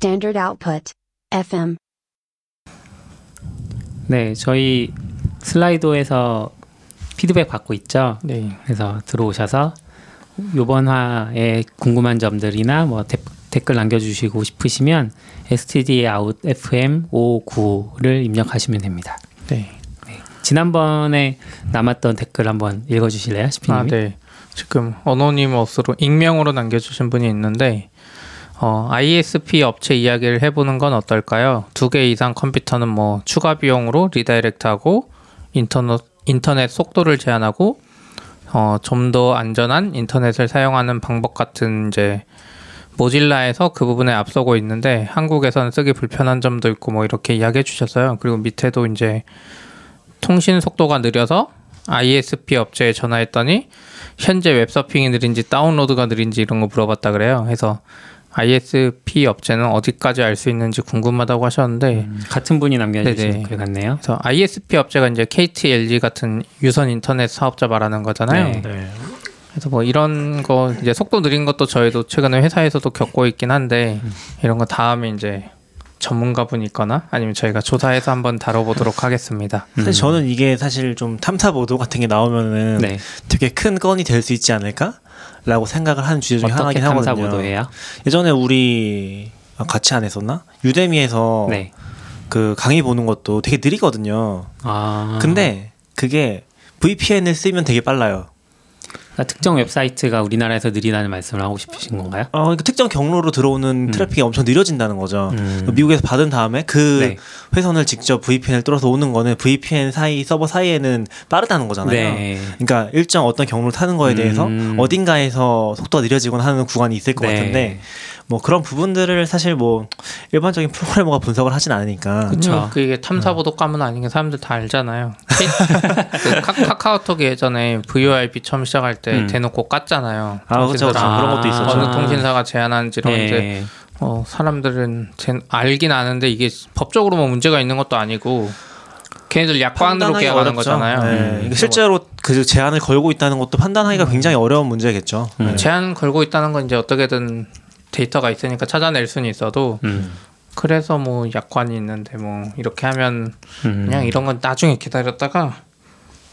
Standard output. FM. 네, 저희 슬라이도에서 피드백 받고 있죠. 네. 그래서 들어오셔서 요번 화에 궁금한 점들이나 뭐 데, 댓글 남겨주시고 싶으시면 std out fm 59를 입력하시면 됩니다. 네. 지난번에 남았던 댓글 한번 읽어주실래요, 시피님이? 아, 네. 지금 어노니머스로 익명으로 남겨주신 분이 있는데 어, ISP 업체 이야기를 해보는 건 어떨까요? 두 개 이상 컴퓨터는 뭐 추가 비용으로 리다이렉트하고 인터넷 인터넷 속도를 제한하고 어, 좀 더 안전한 인터넷을 사용하는 방법 같은 이제 모질라에서 그 부분에 앞서고 있는데 한국에서는 쓰기 불편한 점도 있고 뭐 이렇게 이야기해 주셨어요. 그리고 밑에도 이제 통신 속도가 느려서 ISP 업체에 전화했더니 현재 웹서핑이 느린지 다운로드가 느린지 이런 거 물어봤다 그래요. 해서 ISP 업체는 어디까지 알 수 있는지 궁금하다고 하셨는데 음, 같은 분이 남겨주신. 글 같네요. 그래서 ISP 업체가 이제 KT, LG 같은 유선 인터넷 사업자 말하는 거잖아요. 네. 네. 그래서 뭐 이런 거 이제 속도 느린 것도 저희도 최근에 회사에서도 겪고 있긴 한데 이런 거 다음에 이제 전문가분이 있거나 아니면 저희가 조사해서 한번 다뤄보도록 하겠습니다. 사실 저는 이게 사실 좀 탐사 보도 같은 게 나오면은 네. 되게 큰 건이 될 수 있지 않을까 라고 생각을 하는 주제 중에 하나긴 하거든요. 보도해요? 예전에 우리 같이 안 했었나? Udemy에서 네. 그 강의 보는 것도 되게 느리거든요. 아, 근데 그게 VPN을 쓰면 되게 빨라요. 그러니까 특정 웹사이트가 우리나라에서 느리다는 말씀을 하고 싶으신 건가요? 어, 그러니까 특정 경로로 들어오는 트래픽이 엄청 느려진다는 거죠. 음. 미국에서 받은 다음에 그 네. 회선을 직접 VPN을 뚫어서 오는 거는 VPN 사이 서버 사이에는 빠르다는 거잖아요. 네. 그러니까 일정 어떤 경로를 타는 거에 대해서 음. 어딘가에서 속도가 느려지거나 하는 구간이 있을 것 네. 같은데 뭐 그런 부분들을 사실 뭐 일반적인 프로그래머가 분석을 하진 않으니까 그쵸. 그게 탐사 보도 가문 아닌 게 사람들 다 알잖아요. 그 카, 카카오톡이 예전에 VoIP 처음 시작할 때 음. 대놓고 깠잖아요. 아 그렇죠 통신사랑 그런 것도 있었죠. 어느 통신사가 제한하는지 이런 이제 네. 어, 사람들은 제, 알긴 아는데 이게 법적으로 뭐 문제가 있는 것도 아니고 걔네들 약관으로 계약하는. 거잖아요. 네. 음. 이게 실제로 그 제한을 걸고 있다는 것도 판단하기가 굉장히 어려운 문제겠죠. 음. 네. 제한 걸고 있다는 건 이제 어떻게든 데이터가 있으니까 찾아낼 수는 있어도 음. 그래서 뭐 약관이 있는데 뭐 이렇게 하면 음. 그냥 이런 건 나중에 기다렸다가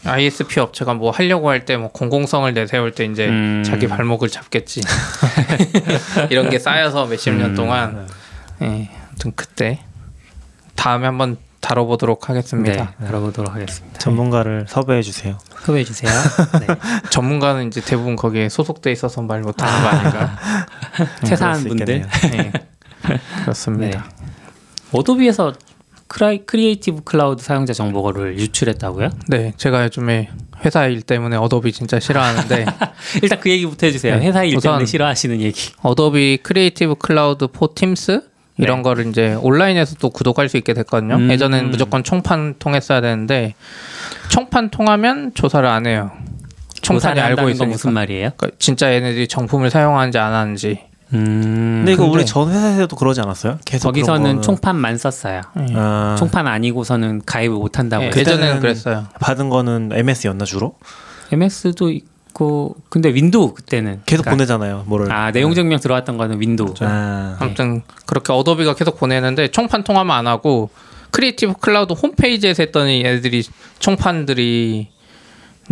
ISP 업체가 뭐 하려고 할 때 뭐 공공성을 내세울 때 이제 음. 자기 발목을 잡겠지. 이런 게 쌓여서 몇십 년 음. 동안 예, 아무튼 그때 다음에 한번 다뤄보도록 하겠습니다. 네, 알아보도록 하겠습니다. 전문가를 섭외해 주세요. 소개해 주세요. 네. 전문가는 이제 대부분 거기에 소속돼 있어서 말 못하는 거 아닌가? 퇴사한 수 분들. 있겠네요. 예. 그렇습니다. 네. 어도비에서 크라이, Creative Cloud 사용자 정보를 유출했다고요? 네, 제가 요즘에 회사 일 때문에 어도비 진짜 싫어하는데 일단 그 얘기부터 해주세요. 네, 회사 일 때문에 싫어하시는 얘기. 어도비 Creative Cloud for Teams 이런 네. 거를 이제 온라인에서도 구독할 수 있게 됐거든요. 음. 예전에는 무조건 총판 통했어야 되는데 총판 통하면 조사를 안 해요. 총판이 알고 있으니까. 무슨 말이에요? 그러니까 진짜 얘네들이 정품을 사용하는지 안 하는지. 음, 근데 이거 근데- 우리 전 회사에서도 그러지 않았어요? 계속 거기서는 총판만 썼어요. 아, 총판 아니고서는 가입을 못 한다고. 예, 해요. 예전에는 그랬어요. 받은 거는 MS였나 주로? MS도 있고 근데 윈도우 그때는 계속 그러니까- 보내잖아요. 뭐를? 아 내용 증명 들어왔던 거는 윈도우. 아, 아무튼 그렇게 어도비가 계속 보내는데 총판 통하면 안 하고 Creative Cloud 홈페이지에서 했더니 애들이 총판들이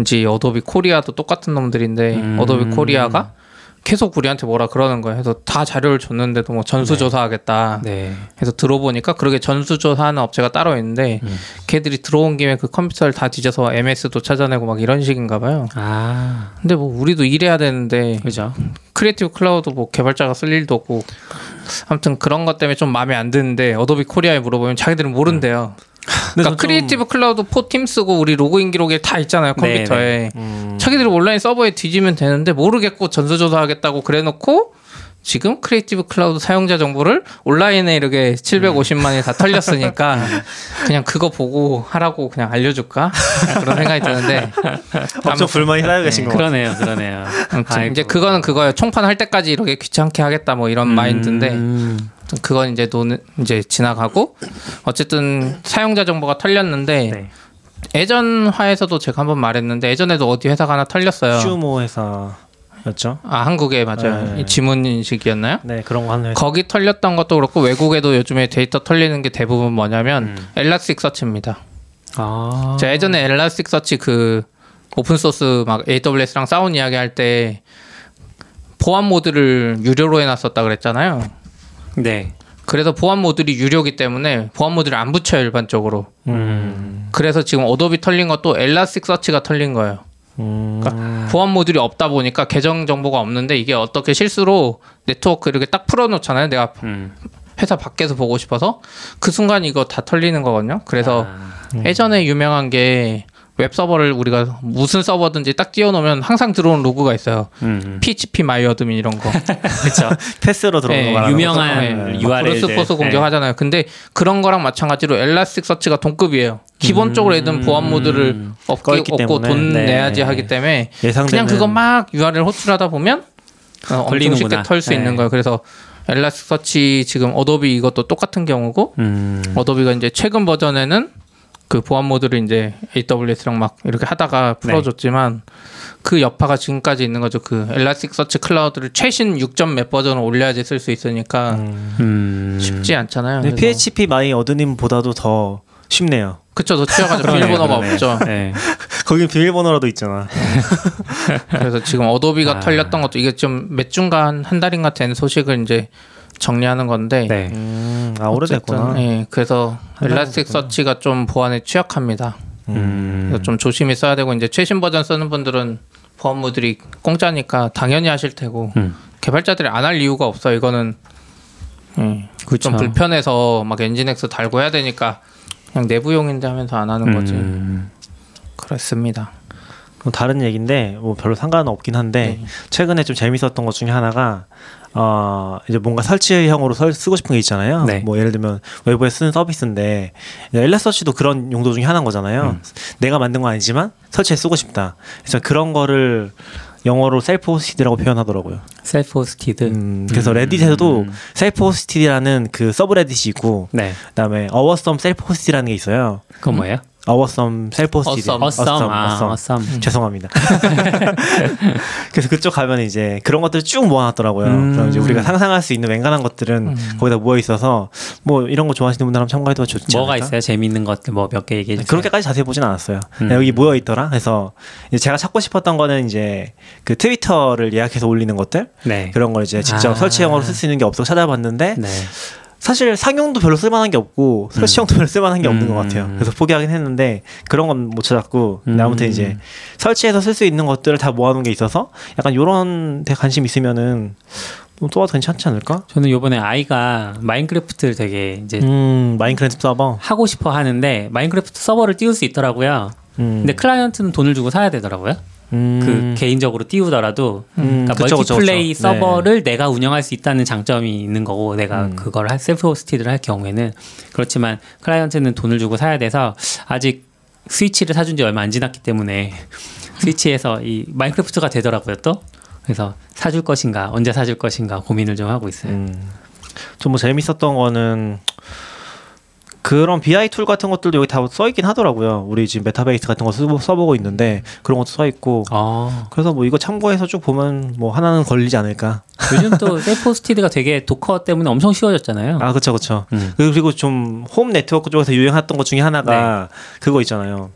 이제 어도비 코리아도 똑같은 놈들인데 음. 어도비 코리아가 계속 우리한테 뭐라 그러는 거예요. 그래서 다 자료를 줬는데도 뭐 전수조사하겠다. 네. 해서 들어보니까 그렇게 전수조사하는 업체가 따로 있는데 음. 걔들이 들어온 김에 그 컴퓨터를 다 뒤져서 MS도 찾아내고 막 이런 식인가 봐요. 아 근데 뭐 우리도 일해야 되는데 그죠. Creative Cloud 뭐 개발자가 쓸 일도 없고 아무튼 그런 것 때문에 좀 마음에 안 드는데 어도비 코리아에 물어보면 자기들은 모른대요. 근데 그러니까 좀- Creative Cloud for Teams 쓰고 우리 로그인 기록에 다 있잖아요 네, 컴퓨터에. 음, 자기들이 온라인 서버에 뒤지면 되는데 모르겠고 전수조사하겠다고 그래놓고 지금 Creative Cloud 사용자 정보를 온라인에 이렇게 750만이 다 털렸으니까 그냥 그거 보고 하라고 그냥 알려줄까 그런 생각이 드는데 엄청 불만이 쌓여 계신 것 같아요. 그러네요, 그러네요. 아무튼 아이고. 이제 그거는 그거예요. 총판 할 때까지 이렇게 귀찮게 하겠다 뭐 이런 마인드인데 음, 아무튼 그건 이제 논외 이제 지나가고 어쨌든 사용자 정보가 털렸는데 네. 예전 화에서도 제가 한번 말했는데 예전에도 어디 회사가 하나 털렸어요. 슈모 회사 였죠. 아 한국에 맞아요. 네. 이 지문 인식이었나요? 네 그런 거 하는. 거기 털렸던 것도 그렇고 외국에도 요즘에 데이터 털리는 게 대부분 뭐냐면 음. Elasticsearch입니다. 아. 제가 예전에 Elasticsearch 그 오픈 소스 막 AWS랑 싸운 이야기 할 때 보안 모듈을 유료로 해놨었다 그랬잖아요. 네. 그래서 보안 모듈이 유료기 때문에 보안 모듈을 안 붙여요 일반적으로. 음. 그래서 지금 어도비 털린 것도 Elasticsearch가 털린 거예요. 음. 그러니까 보안 모듈이 없다 보니까 계정 정보가 없는데 이게 어떻게 실수로 네트워크 이렇게 딱 풀어놓잖아요. 내가 음. 회사 밖에서 보고 싶어서 그 순간 이거 다 털리는 거거든요. 그래서 아. 예전에 유명한 게 웹 서버를 우리가 무슨 서버든지 딱 띄워놓으면 항상 들어온 로그가 있어요. 음. phpMyAdmin 이런 거. 그렇죠. 패스로 들어오는 네, 거 말하는 유명한? 네, URL 들. brute force 공격하잖아요. 근데 그런 거랑 마찬가지로 Elasticsearch가 동급이에요. 기본적으로 애들 보안 모듈을 없기 꺼있기 없고 때문에. 돈 네. 내야지 하기 때문에 예상되는 그냥 그거 막 URL 호출하다 보면 어, 엄청. 쉽게 털수 네. 있는 거예요. 그래서 Elasticsearch 지금 어도비 이것도 똑같은 경우고 음. 어도비가 이제 최근 버전에는 그 보안 모듈을 이제 AWS랑 막 이렇게 하다가 네. 풀어줬지만 그 여파가 지금까지 있는 거죠. 그 Elasticsearch Cloud를 최신 6점 몇 버전을 올려야지 쓸 수 있으니까 음. 쉽지 않잖아요. 네, phpMyAdmin보다도 더 쉽네요. 그쵸, 더. 그러네요, 비밀번호가 그러네. 없죠. 네. 거긴 비밀번호라도 있잖아. 그래서 지금 어도비가 아. 털렸던 것도 이게 좀 몇 주간 한 달인가 된 소식을 이제 정리하는 건데 네. 음, 아 오래됐구나. 예, 그래서 한 Elasticsearch가 좀 보안에 취약합니다. 음. 그래서 좀 조심히 써야 되고 이제 최신 버전 쓰는 분들은 보안 모듈이 공짜니까 당연히 하실 테고 음. 개발자들이 안 할 이유가 없어. 이거는 예, 그렇죠. 좀 불편해서 막 Nginx 달고 해야 되니까 그냥 내부용인데 하면서 안 하는 거지. 음. 그렇습니다. 그럼 다른 얘기인데 뭐 별로 상관은 없긴 한데 네. 최근에 좀 재밌었던 것 중에 하나가 어 이제 뭔가 설치형으로 설, 쓰고 싶은 게 있잖아요. 네. 뭐 예를 들면 외부에 쓰는 서비스인데 엘라서치도 그런 용도 중에 하나인 거잖아요. 내가 만든 건 아니지만 설치해 쓰고 싶다. 그래서 그런 거를 영어로 self-hosted라고 표현하더라고요. self-hosted. 음, 그래서 음. Reddit에서도 self-hosted라는 그 subreddit이 있고 네. 그다음에 awesome self-hosted라는 게 있어요. 그건 뭐예요? awesome self-hosted. Awesome. Awesome. 아, awesome. 죄송합니다. 그래서 그쪽 가면 이제 그런 것들을 쭉 모아놨더라고요. 음. 그럼 이제 우리가 상상할 수 있는 웬간한 것들은 거기다 모여 있어서 뭐 이런 거 좋아하시는 분들 한번 참고해도 좋지 뭐가 않을까? 있어요? 재밌는 것들 뭐 몇 개 얘기해 주세요. 그렇게까지 자세히 보진 않았어요. 음. 여기 모여 있더라. 그래서 이제 제가 찾고 싶었던 거는 이제 그 트위터를 예약해서 올리는 것들 네. 그런 걸 이제 직접 아. 설치형으로 쓸 수 있는 게 없어 찾아봤는데 네. 사실 상용도 별로 쓸만한 게 없고 설치형도 별로 쓸만한 게 없는 음. 것 같아요. 그래서 포기하긴 했는데 그런 건 못 찾았고 음. 아무튼 이제 설치해서 쓸 수 있는 것들을 다 모아놓은 게 있어서 약간 요런 데 관심 있으면은 뭐또 와도 괜찮지 않을까? 저는 요번에 아이가 마인크래프트를 되게 이제 음 마인크래프트 서버. 하고 싶어 하는데 마인크래프트 서버를 띄울 수 있더라고요. 음. 근데 클라이언트는 돈을 주고 사야 되더라고요. 음. 그 개인적으로 띄우더라도 음, 그러니까 그쵸, 그쵸, multiplay 그쵸. 서버를 내가 운영할 수 있다는 장점이 있는 거고 내가 음. 그걸 할 self-hosted를 할 경우에는 그렇지만 클라이언트는 돈을 주고 사야 돼서 아직 스위치를 사준 지 얼마 안 지났기 때문에 스위치에서 이 마인크래프트가 되더라고요 또 그래서 사줄 것인가 언제 사줄 것인가 고민을 좀 하고 있어요. 음. 좀뭐 재밌었던 거는 그런 BI tool 같은 것들도 여기 다 써 있긴 하더라고요. 우리 지금 Metabase 같은 거 써보고 있는데 그런 것도 써 있고. 어, 그래서 뭐 이거 참고해서 쭉 보면 뭐 하나는 걸리지 않을까. 요즘 또 self-hosted가 되게 Docker 때문에 엄청 쉬워졌잖아요. 아 그렇죠 그렇죠. 음. 그리고 좀 home network 쪽에서 유행했던 것 중에 하나가 네. 그거 있잖아요.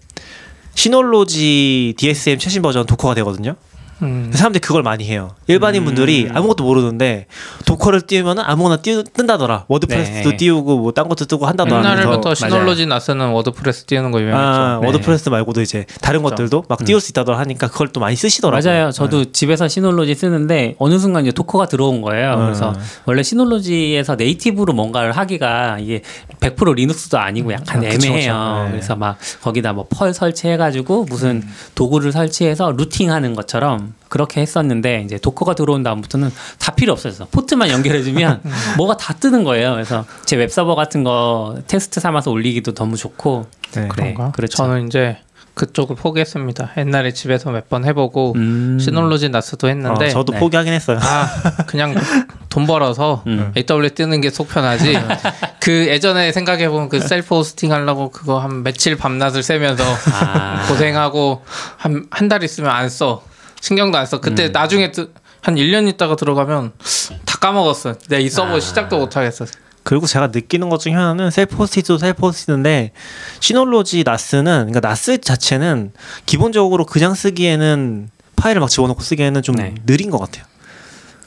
Synology DSM 최신 버전 도커가 되거든요. 음. 사람들이 그걸 많이 해요. 일반인 분들이 음. 아무것도 모르는데 Docker를 띄우면 아무거나 띄우, 뜬다더라. WordPress도 네. 띄우고 뭐 딴 것도 뜨고 한다더라. 옛날부터 Synology NAS는 WordPress 띄우는 거 유명했죠. 아, 네. WordPress 말고도 이제 다른 것들도 막 띄울 수 있다더라 하니까 그걸 또 많이 쓰시더라고요. 맞아요. 저도 집에서 Synology 쓰는데 어느 순간 이제 Docker가 들어온 거예요. 음. 그래서 원래 Synology에서 native로 뭔가를 하기가 이게 100% Linux도 아니고 약간 아, 그쵸, 애매해요. 그쵸. 네. 그래서 막 거기다 뭐 Perl 설치해가지고 무슨 도구를 설치해서 rooting하는 것처럼 그렇게 했었는데 이제 Docker가 들어온 다음부터는 다 필요 없어졌어. 포트만 연결해주면 뭐가 다 뜨는 거예요. 그래서 제 웹서버 같은 거 테스트 삼아서 올리기도 너무 좋고 네. 그런가? 그렇죠. 저는 이제 그쪽을 포기했습니다. 옛날에 집에서 몇 번 해보고 음. 시놀로지 NAS도 했는데 어, 저도 네. 포기하긴 했어요. 아 그냥 돈 벌어서 음. AWS 뜨는 게 속 편하지. 그 예전에 생각해 보면 그 self hosting 하려고 그거 한 며칠 밤낮을 새면서 아. 고생하고 한 한 달 있으면 안 써. 신경도 안 써. 그때 음. 나중에 드- 한 1년 있다가 들어가면 다 까먹었어. 내가 이 서버 아. 시작도 못 하겠어. 그리고 제가 느끼는 것 중에 하나는 셀포스트도 셀포스트인데 시놀로지 나스는 그러니까 NAS 자체는 기본적으로 그냥 쓰기에는 파일을 막 집어넣고 쓰기에는 좀 네. 느린 것 같아요.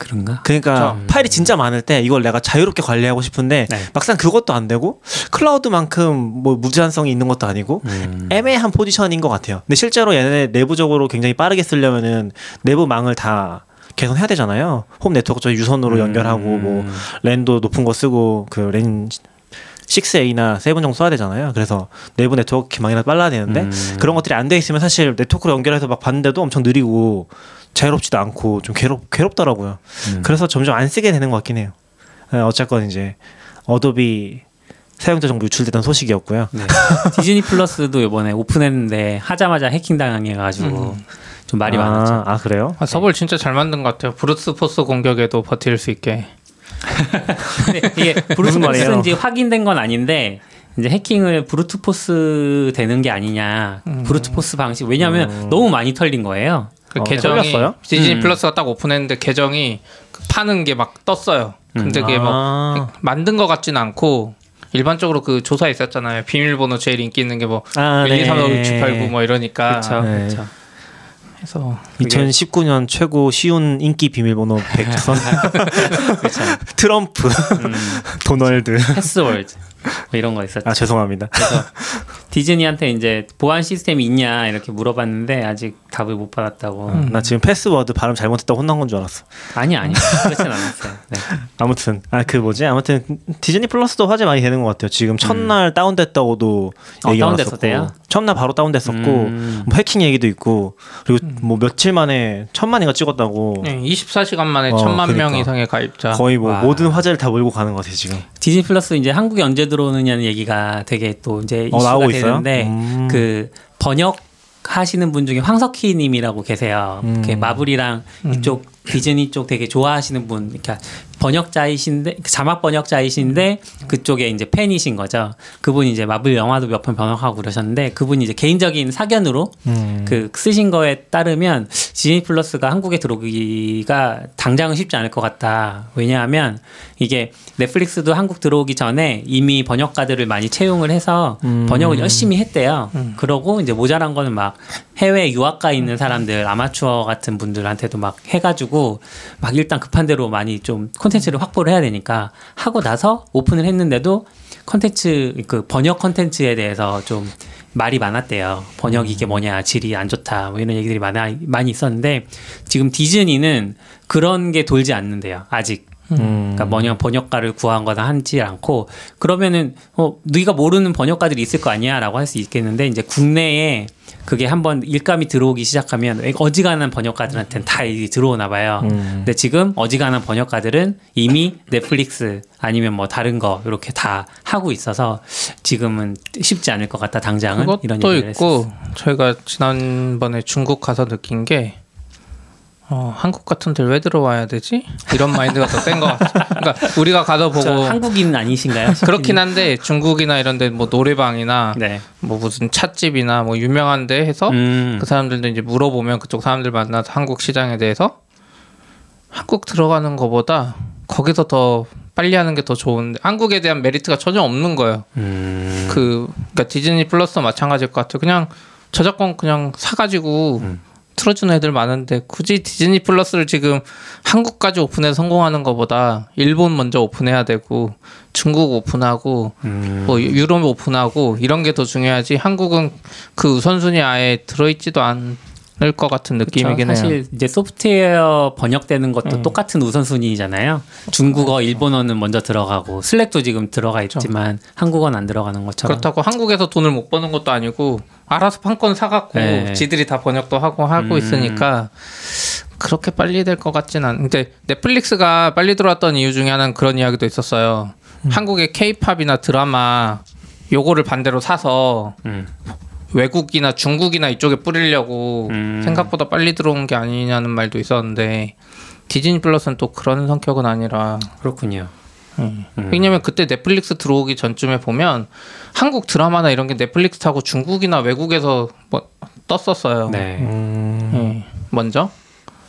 그런가? 그러니까 그쵸. 파일이 진짜 많을 때 이걸 내가 자유롭게 관리하고 싶은데 네. 막상 그것도 안 되고 클라우드만큼 뭐 무제한성이 있는 것도 아니고 음. 애매한 포지션인 것 같아요. 근데 실제로 얘네 내부적으로 굉장히 빠르게 쓰려면은 내부 망을 다 개선해야 되잖아요. 홈 네트워크 쪽 유선으로 연결하고 뭐 음. 랜도 높은 거 쓰고 그 랜 6A나 7 정도 써야 되잖아요. 그래서 내부 네트워크 망이나 빨라야 되는데 음. 그런 것들이 안 돼 있으면 사실 네트워크로 연결해서 막 봤는데도 엄청 느리고 자유롭지도 않고 좀 괴롭 괴롭더라고요. 음. 그래서 점점 안 쓰게 되는 것 같긴 해요. 네, 어쨌건 이제 어도비 사용자 정보 유출됐던 소식이었고요. 네. 디즈니 플러스도 이번에 오픈했는데 하자마자 해킹 당해가지고 좀 말이 아, 많았죠. 아 그래요? 아, 서버를 진짜 잘 만든 것 같아요. brute force 공격에도 버틸 수 있게. 근데 이게 말이에요? force인지 확인된 건 아닌데 이제 해킹을 brute force 되는 게 아니냐. brute force 방식 왜냐하면 음. 너무 많이 털린 거예요. 그 어, 계정이 털렸어요? 디즈니 음. 플러스가 딱 오픈했는데 계정이 그 파는 게 막 떴어요. 근데 그게 뭐 아, 만든 것 같진 않고 일반적으로 그 조사 있었잖아요. 비밀번호 제일 인기 있는 게뭐 아 1, 2, 3, 4, 5, 6, 네. 7, 8, 9 뭐 이러니까 그렇죠. 네. 그렇죠. 그게 2019년 최고 쉬운 인기 비밀번호 100선 그렇죠. 트럼프 음, 도널드 패스월드 뭐 이런 거 있었죠. 아 죄송합니다. 디즈니한테 이제 보안 시스템이 있냐 이렇게 물어봤는데 아직 답을 못 받았다고. 음. 나 지금 패스워드 발음 잘못했다고 혼난 건 줄 알았어. 아니 아니 그렇진 않았어요. 네. 아무튼 아 그 뭐지 아무튼 디즈니 플러스도 화제 많이 되는 것 같아요. 지금 첫날 다운됐다고도 어, 얘기가 다운됐었대요? 첫날 바로 다운됐었고 음. 뭐 해킹 얘기도 있고 그리고 뭐 며칠 만에 천만이가 찍었다고 네, 24시간 만에 어, 천만 명 그러니까. 이상의 가입자. 거의 뭐 와. 모든 화제를 다 몰고 가는 것 같아요 지금. 디즈니 플러스 이제 한국에 언제 들어오느냐는 얘기가 되게 또 이제 어, 이슈가? 되는데 음. 그 번역 하시는 분 중에 황석희 님이라고 계세요. 음. 이렇게 마블이랑 이쪽 디즈니 쪽 되게 좋아하시는 분, 그러니까 번역자이신데 자막 번역자이신데 그쪽에 이제 팬이신 거죠. 그분이 이제 마블 영화도 몇 편 번역하고 그러셨는데 그분이 이제 개인적인 사견으로 음. 그 쓰신 거에 따르면 디즈니 플러스가 한국에 들어오기가 당장은 쉽지 않을 것 같다. 왜냐하면 이게 넷플릭스도 한국 들어오기 전에 이미 번역가들을 많이 채용을 해서 음. 번역을 열심히 했대요. 그러고 이제 모자란 거는 막 해외 유학가 있는 사람들 아마추어 같은 분들한테도 막 해가지고 막 일단 급한 대로 많이 좀 콘텐츠를 확보를 해야 되니까 하고 나서 오픈을 했는데도 콘텐츠 그 번역 콘텐츠에 대해서 좀 말이 많았대요. 번역 이게 뭐냐, 질이 안 좋다, 뭐 이런 얘기들이 많아, 많이 있었는데 지금 디즈니는 그런 게 돌지 않는데요. 아직. 음. 그러니까 뭐냐 번역가를 구한 거나 하지 않고 그러면은 어 네가 모르는 번역가들이 있을 거 아니야라고 할 수 있겠는데 이제 국내에 그게 한번 일감이 들어오기 시작하면 어지간한 번역가들한테는 다 들어오나 봐요. 음. 근데 지금 어지간한 번역가들은 이미 넷플릭스 아니면 뭐 다른 거 이렇게 다 하고 있어서 지금은 쉽지 않을 것 같다 당장은 이런 그것도 얘기를 했었어요. 있고 저희가 지난번에 중국 가서 느낀 게 어, 한국 같은 데왜 들어와야 되지? 이런 마인드가 더 센 것 같아요. 그러니까 우리가 가서 보고 저 한국인 아니신가요? 그렇긴 한데 중국이나 이런 데 뭐 노래방이나 네. 뭐 무슨 찻집이나 뭐 유명한 데 해서 음. 그 사람들도 이제 물어보면 그쪽 사람들 만나서 한국 시장에 대해서 한국 들어가는 것보다 거기서 더 빨리 하는 게 더 좋은데 한국에 대한 메리트가 전혀 없는 거예요. 음. 그 그러니까 디즈니 플러스 마찬가지일 것 같아요. 그냥 저작권 그냥 사가지고 음. 틀어주는 애들 많은데 굳이 디즈니 플러스를 지금 한국까지 오픈해 성공하는 것보다 일본 먼저 오픈해야 되고 중국 오픈하고 음. 뭐 유- 유럽 오픈하고 이런 게 더 중요하지 한국은 그 우선순위 아예 들어있지도 않을 것 같은 느낌이긴 그쵸. 해요. 사실 이제 소프트웨어 번역되는 것도 음. 똑같은 우선순위잖아요. 중국어, 일본어는 먼저 들어가고 슬랙도 지금 들어가 있지만 한국어는 안 들어가는 것처럼. 그렇다고 한국에서 돈을 못 버는 것도 아니고 알아서 판권 사갖고 네. 지들이 다 번역도 하고 하고 음. 있으니까 그렇게 빨리 될 것 같진 않. 근데 넷플릭스가 빨리 들어왔던 이유 중에 하나는 그런 이야기도 있었어요. 음. 한국의 케이팝이나 드라마 요거를 반대로 사서 음. 외국이나 중국이나 이쪽에 뿌리려고 음. 생각보다 빨리 들어온 게 아니냐는 말도 있었는데 디즈니 플러스는 또 그런 성격은 아니라 그렇군요. 음. 음. 왜냐면 그때 넷플릭스 들어오기 전쯤에 보면 한국 드라마나 이런 게 넷플릭스 타고 중국이나 외국에서 뭐 떴었어요. 네. 음. 예, 먼저.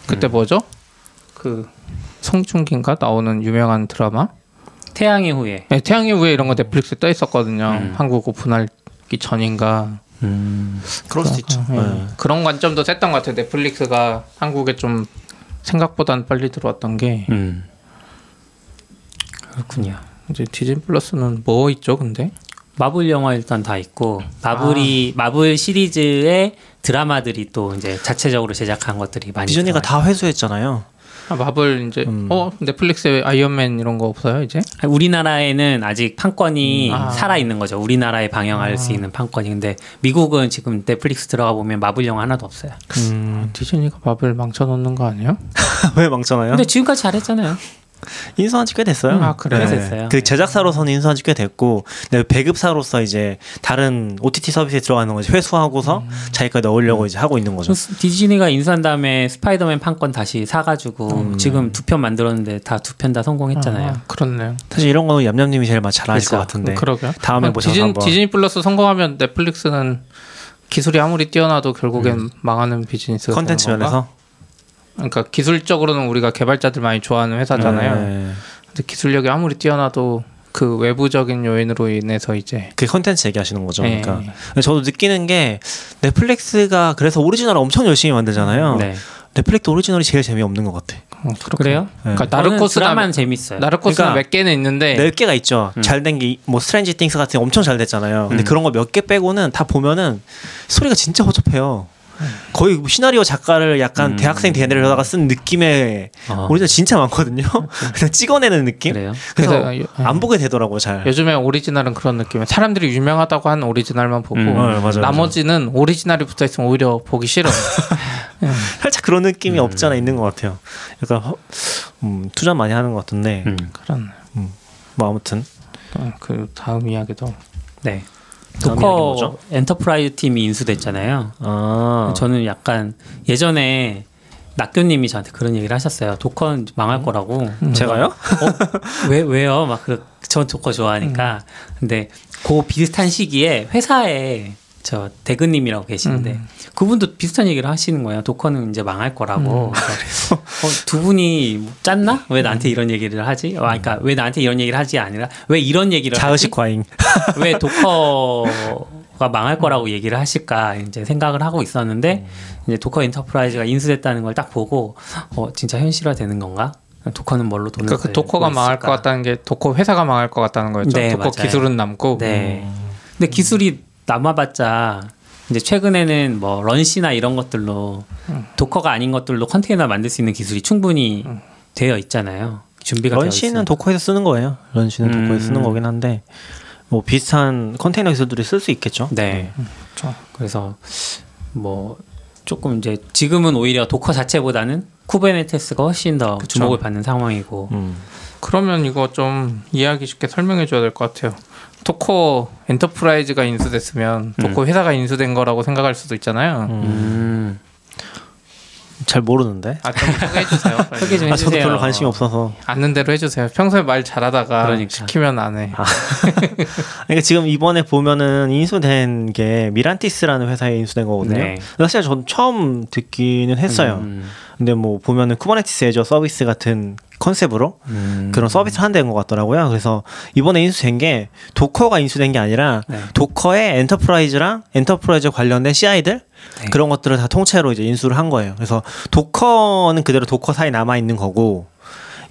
그때 뭐죠? 그 성중기인가 나오는 유명한 드라마 태양의 후예. 네, 태양의 후예 이런 거 넷플릭스에 떠 있었거든요. 음. 한국 오픈하기 전인가. 그럴 수도 있죠. 네. 네. 그런 관점도 셌던 것 같아요. 넷플릭스가 한국에 좀 생각보다는 빨리 들어왔던 게 음. 그렇군요. 이제 디즈니 플러스는 뭐 있죠, 근데? 마블 영화 일단 다 있고 마블이 마블 시리즈의 드라마들이 또 이제 자체적으로 제작한 것들이 많이 디즈니가. 다 회수했잖아요. 아, 마블 이제 음. 어 넷플릭스에 아이언맨 이런 거 없어요 이제? 우리나라에는 아직 판권이 음. 아. 살아 있는 거죠. 우리나라에 방영할 수 있는 판권이. 근데 미국은 지금 넷플릭스 들어가 보면 마블 영화 하나도 없어요. 음. 디즈니가 마블 망쳐놓는 거 아니에요? 왜 망쳐나요? 근데 지금까지 잘했잖아요. 인수한 지 꽤 됐어요. 아, 그래요? 꽤 됐어요. 그 제작사로서는 인수한 지 꽤 됐고, 근데 배급사로서 이제 다른 OTT 서비스에 들어가는 거지 회수하고서 음. 자기가 넣으려고 이제 하고 있는 거죠. 디즈니가 인수한 다음에 스파이더맨 판권 다시 사가지고 음. 지금 두 편 만들었는데 다 두 편 다 성공했잖아요. 아, 그렇네요. 사실 이런 거는 얌얌님이 제일 잘 아실 것 그쵸. 같은데. 그러게요. 다음에 그냥 보셔서 디즈니, 한번. 디즈니 플러스 성공하면 넷플릭스는 기술이 아무리 뛰어나도 결국엔 망하는 비즈니스가 컨텐츠? 면에서. 그러니까 기술적으로는 우리가 개발자들 많이 좋아하는 회사잖아요. 네. 근데 기술력이 아무리 뛰어나도 그 외부적인 요인으로 인해서 이제 그 컨텐츠 얘기하시는 거죠. 네. 그러니까 저도 느끼는 게 넷플릭스가 그래서 오리지널을 엄청 열심히 만들잖아요. 네. 넷플릭스 오리지널이 제일 재미없는 것 같아. 어. 그래요? 네. 그러니까 드라마는 재밌어요. 나르코스는 그러니까 몇 개는 있는데 몇 개가 있죠. 음. 잘된 게 뭐 스트레인지 띵스 같은 게 엄청 잘 됐잖아요. 근데 음. 그런 거 몇 개 빼고는 다 보면은 스토리가 진짜 허접해요. 음. 거의 뭐 시나리오 작가를 약간 음. 대학생 데려다가 쓴 느낌의 어, 오리지널 진짜 많거든요. 그냥 찍어내는 느낌. 그래요. 그래서 그래서 요- 안 보게 되더라고요, 잘. 요즘에 오리지널은 그런 느낌이에요. 사람들이 유명하다고 한 오리지널만 보고 음. 네, 맞아요, 맞아요. 나머지는 오리지널이 붙어 있으면 오히려 보기 싫어. 살짝 그런 느낌이 음. 없지 않아 있는 것 같아요. 약간 허, 음, 투자 많이 하는 것 같은데 음. 그런 뭐 아무튼 어, 그 다음 이야기도 네. 도커? 엔터프라이즈 팀이 인수됐잖아요. 아 저는 약간 예전에 낙교님이 저한테 그런 얘기를 하셨어요. 도커는 망할 거라고. 제가요? 어? 왜 왜요? 막 그, 전 도커 좋아하니까. 근데 그 비슷한 시기에 회사에 저 대근님이라고 계시는데 음. 그분도 비슷한 얘기를 하시는 거예요. 도커는 이제 망할 거라고. 그래서 어, 두 분이 뭐 짰나? 왜 나한테 이런 얘기를 하지? 어, 그러니까 왜 나한테 이런 얘기를 하지 아니라 왜 이런 얘기를 하지? 자의식 과잉. 왜 도커가 망할 거라고 얘기를 하실까 이제 생각을 하고 있었는데 이제 도커 엔터프라이즈가 인수됐다는 걸 딱 보고 어 진짜 현실화 되는 건가? 도커는 뭘로 돈을 그러니까 그 도커가 망할 것? 같다는 게 도커 회사가 망할 것 같다는 거였죠. 네, 도커 맞아요. 기술은 남고 네. 근데 기술이 남아봤자 이제 최근에는 뭐 runc나 이런 것들로 도커가 아닌 것들로 컨테이너 만들 수 있는 기술이 충분히 되어 있잖아요. 준비가 runc는. 도커에서 쓰는 거예요. runc는 음. 도커에서 쓰는 거긴 한데 뭐 비슷한 컨테이너 기술들이 쓸 수 있겠죠. 네. 그렇죠. 그래서 뭐 조금 이제 지금은 오히려 도커 자체보다는 쿠버네티스가 훨씬 더 그쵸. 주목을 받는 상황이고 음. 그러면 이거 좀 이해하기 쉽게 설명해 줘야 될 것 같아요. 도커 엔터프라이즈가 인수됐으면 도커 회사가 인수된 거라고 생각할 수도 있잖아요. 음. 잘 모르는데. 아, 좀 소개해 주세요. 소개 좀 아, 저도 해주세요. 별로 관심이 없어서. 아는 대로 해주세요. 평소에 말 잘하다가 그러니까. 시키면 안 해. 그러니까 지금 이번에 보면은 인수된 게 미란티스라는 회사에 인수된 거거든요. 네. 사실 전 처음 듣기는 했어요. 음. 근데 뭐 보면은 Kubernetes as a service 같은 컨셉으로 음. 그런 서비스를 한다는 것 같더라고요. 그래서 이번에 인수된 게 Docker가 인수된 게 아니라 네. Docker의 Enterprise랑 Enterprise 관련된 CI들 네. 그런 것들을 다 통째로 이제 인수를 한 거예요. 그래서 Docker는 그대로 Docker사에 남아 있는 거고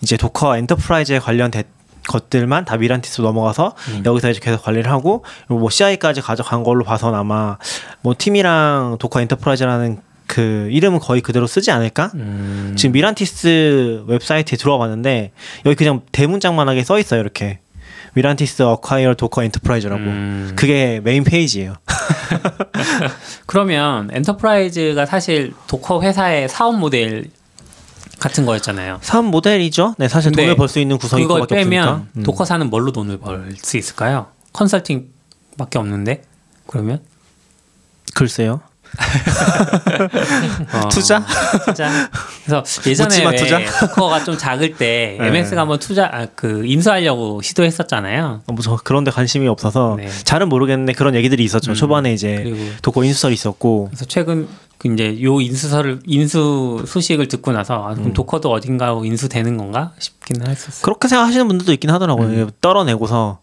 이제 Docker Enterprise에 관련된 것들만 다 Mirantis로 넘어가서 음. 여기서 이제 계속 관리를 하고 뭐 CI까지 가져간 걸로 봐선 아마 뭐 팀이랑 Docker Enterprise라는 그 이름은 거의 그대로 쓰지 않을까? 음. 지금 Mirantis 웹사이트에 들어와 봤는데 여기 그냥 대문짝만하게 써 있어요 이렇게 Mirantis acquire Docker Enterprise라고 음. 그게 메인 페이지예요. 그러면 Enterprise가 사실 Docker 회사의 사업 모델 같은 거였잖아요. 사업 모델이죠. 네 사실 돈을 벌 수 있는 구성이 그거밖에 빼면. 음. Docker사는 뭘로 돈을 벌 수 있을까요? 컨설팅밖에 없는데 그러면 글쎄요. 어, 투자? 투자. 그래서 예전에 왜 투자? 도커가 좀 작을 때 네. MS가 한번 투자 아, 그 인수하려고 시도했었잖아요. 어, 뭐저 그런 데 관심이 없어서 네. 잘은 모르겠는데 그런 얘기들이 있었죠. 음, 초반에 이제 도코 인수설이 있었고 그래서 최근 그 이제 요 인수설을 인수 소식을 듣고 나서 아, 그럼 음. 도커도 어딘가 인수되는 건가 싶기는 했었어요. 그렇게 생각하시는 분들도 있긴 하더라고요. 음. 떨어내고서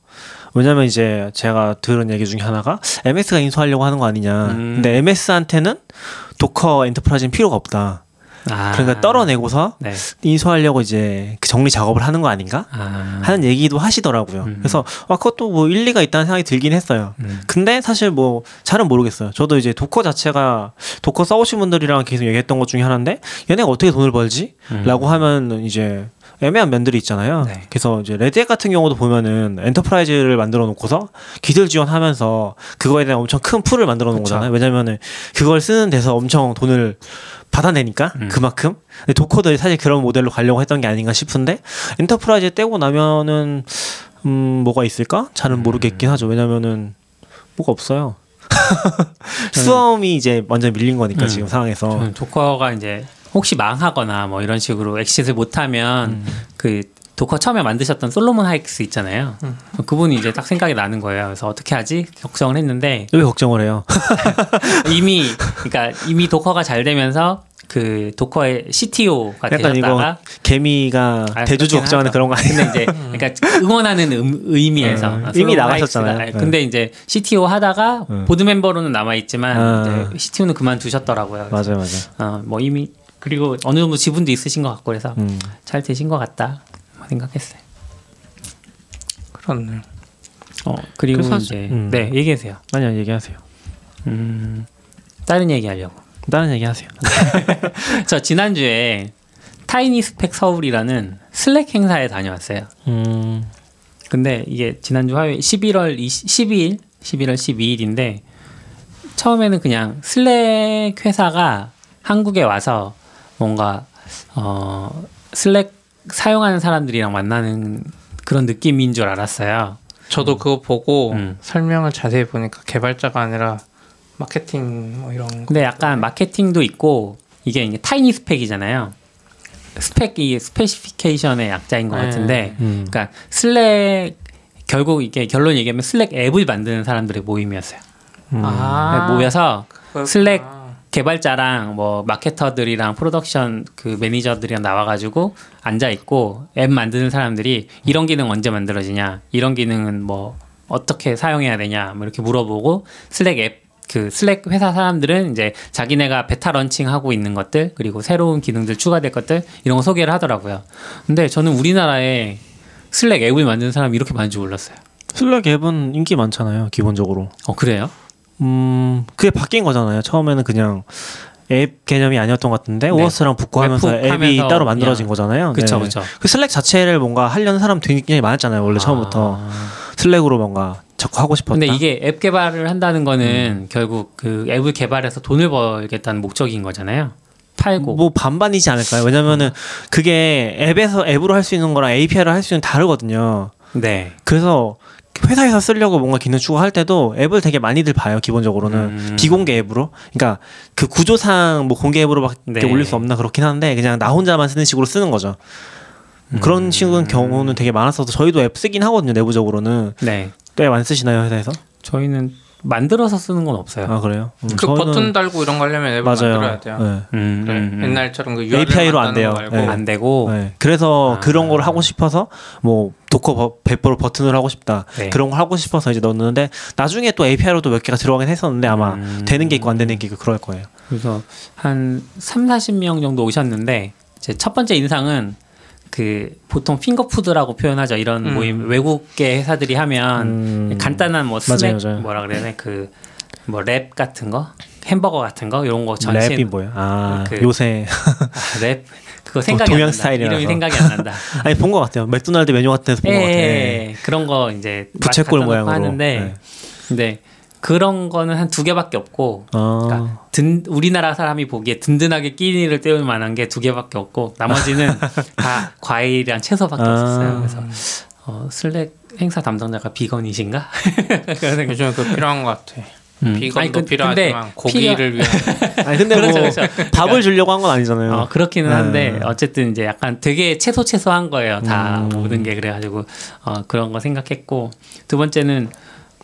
왜냐면 이제 제가 들은 얘기 중에 하나가 MS가 인수하려고 하는 거 아니냐. 음. 근데 MS한테는 Docker Enterprise는 필요가 없다. 아. 그러니까 떨어내고서 네. 인수하려고 이제 그 정리 작업을 하는 거 아닌가? 아. 하는 얘기도 하시더라고요. 음. 그래서 아 그것도 뭐 일리가 있다는 생각이 들긴 했어요. 음. 근데 사실 뭐 잘은 모르겠어요. 저도 이제 Docker 자체가 Docker 써오신 분들이랑 계속 얘기했던 것 중에 하나인데 얘네가 어떻게 돈을 벌지? 음. 라고 하면 이제 애매한 면들이 있잖아요. 네. 그래서 이제 Red Hat 같은 경우도 보면은 Enterprise를 만들어 놓고서 기술 지원하면서 그거에 대한 엄청 큰 풀을 만들어 놓은 그쵸. 거잖아요. 왜냐면은 그걸 쓰는 데서 엄청 돈을 받아내니까 음. 그만큼 근데 Docker도 사실 그런 모델로 가려고 했던 게 아닌가 싶은데 Enterprise 떼고 나면은 음 뭐가 있을까? 잘은 음. 모르겠긴 하죠. 왜냐면은 뭐가 없어요. Swarm이 이제 완전 밀린 거니까 음. 지금 상황에서 Docker가 이제 혹시 망하거나 뭐 이런 식으로 exit를 못하면 음. 그 Docker 처음에 만드셨던 솔로몬 하이크스 있잖아요. 음. 그분이 이제 딱 생각이 나는 거예요. 그래서 어떻게 하지 걱정을 했는데 왜 걱정을 해요? 이미 그러니까 이미 Docker가 잘 되면서 그 Docker의 CTO가 약간 이거 되셨다가 개미가 아, 대주주 걱정하는 하죠. 그런 거 아니에요? 근데 이제 그러니까 응원하는 음- 의미에서 음, 아, 이미 나가셨잖아요. 하이크스가- 네. 근데 이제 CTO 하다가 음. 보드 멤버로는 남아 있지만 아. CTO는 그만두셨더라고요. 맞아요, 맞아요. 어, 뭐 이미 그리고 어느 정도 지분도 있으신 것 같고 그래서 음. 잘 되신 것 같다 생각했어요. 그렇네요. 어 그리고 그 사실- 이제 음. 네 얘기하세요. 아니요, 얘기하세요. 음 다른 얘기하려고. 다른 얘기하세요. 저 지난주에 타이니 스펙 서울이라는 슬랙 행사에 다녀왔어요. 음, 근데 이게 지난주 화요일 11월 20, 12일, 11월 12일인데 처음에는 그냥 Slack 회사가 한국에 와서 뭔가 어 Slack 사용하는 사람들이랑 만나는 그런 느낌인 줄 알았어요. 저도 그거 보고 음. 설명을 자세히 보니까 개발자가 아니라 마케팅 뭐 이런 거. 근데 약간 마케팅도 있고 이게 이게 Tiny Spec이잖아요. 스펙이 specification의 약자인 것 네. 같은데 음. 그러니까 Slack 결국 이게 결론 얘기하면 Slack 앱을 만드는 사람들의 모임이었어요. 음. 아 모여서. Slack 개발자랑 뭐 마케터들이랑 프로덕션 그 매니저들이랑 나와가지고 앉아 있고 앱 만드는 사람들이 이런 기능 언제 만들어지냐, 이런 기능은 뭐 어떻게 사용해야 되냐, 뭐 이렇게 물어보고 Slack 앱 그 Slack 회사 사람들은 이제 자기네가 베타 launching하고 있는 것들 그리고 새로운 기능들 추가될 것들 이런 거 소개를 하더라고요. 근데 저는 우리나라에 Slack 앱을 만드는 사람이 이렇게 많은 줄 몰랐어요. Slack 앱은 인기 많잖아요, 기본적으로. 어 그래요? 음, 그게 바뀐 거잖아요. 처음에는 그냥 앱 개념이 아니었던 것 같은데 네. OAuth랑 붙고 하면서 앱이 webhook하면서 따로 만들어진 그냥- 거잖아요. 그쵸 네. 그 Slack 자체를 뭔가 하려는 사람 굉장히 많았잖아요. 원래 처음부터 아. Slack으로 뭔가 자꾸 하고 싶었다. 근데 이게 앱 개발을 한다는 거는 결국 그 앱을 개발해서 돈을 벌겠다는 목적인 거잖아요. 팔고. 뭐 반반이지 않을까요? 왜냐면은 그게 앱에서 앱으로 할 수 있는 거랑 API로 할수 있는 다르거든요. 네. 그래서 회사에서 쓰려고 뭔가 기능 추구할 때도 앱을 되게 많이들 봐요. 기본적으로는 음. 비공개 앱으로. 그러니까 그 구조상 뭐 공개 앱으로밖에 네. 올릴 수 없나 그렇긴 한데 그냥 나 혼자만 쓰는 식으로 쓰는 거죠. 음. 그런 식의 경우는 되게 많았어서 저희도 앱 쓰긴 하거든요. 내부적으로는 네. 앱안 쓰시나요 회사에서? 저희는 만들어서 쓰는 건 없어요. 아 그래요? 음, 그 버튼 달고 이런 거 하려면 앱을 맞아요. 만들어야 돼요. 네. 음, 그래. 음, 음. 옛날처럼 그 URL API로 안 만드는 거 돼요. 네. 안 되고. 네. 그래서 아. 그런 걸 하고 싶어서 뭐 Docker 버- 배포로 버튼을 하고 싶다. 네. 그런 걸 하고 싶어서 이제 넣었는데 나중에 또 API로도 몇 개가 들어가긴 했었는데 아마 음. 되는 게 있고 안 되는 게 있고 그럴 거예요. 그래서 한 3, 40명 정도 오셨는데 제 첫 번째 인상은 그 보통 finger food라고 표현하죠. 이런 음. 모임 외국계 회사들이 하면 음. 간단한 뭐 스낵 맞아요, 맞아요. 뭐라 그래야 돼? 그뭐 랩 같은 거, 햄버거 같은 거 이런 거 wrap이 전시 뭐예요? 아 그- 요새 아, 랩 그거 생각이 동양 안 난다. 이름이 생각이 안 난다. 아니 본 것 같아요. 맥도날드 메뉴 같은 데서 본 것 같아요. 네. 예, 그런 거 이제 부채꼴 모양으로. 하는데 네. 근데 그런 거는 한 두 개밖에 없고 아, 그러니까 든, 우리나라 사람이 보기에 든든하게 끼니를 때울 만한 게 두 개밖에 없고 나머지는 다 과일이랑 채소밖에 아. 없었어요. 그래서 어, 슬랙 행사 담당자가 비건이신가? 그런 생각. 요즘 그 필요한 것 같아. 음. 비건도 아니, 그- 필요하지만 고기를 위한 아니 근데 그렇죠, 뭐 그렇죠. 밥을 주려고 한 건 아니잖아요. 어, 그렇기는 네. 한데 어쨌든 이제 약간 되게 채소 채소한 거예요. 다 음. 모든 게 그래가지고 어, 그런 거 생각했고 두 번째는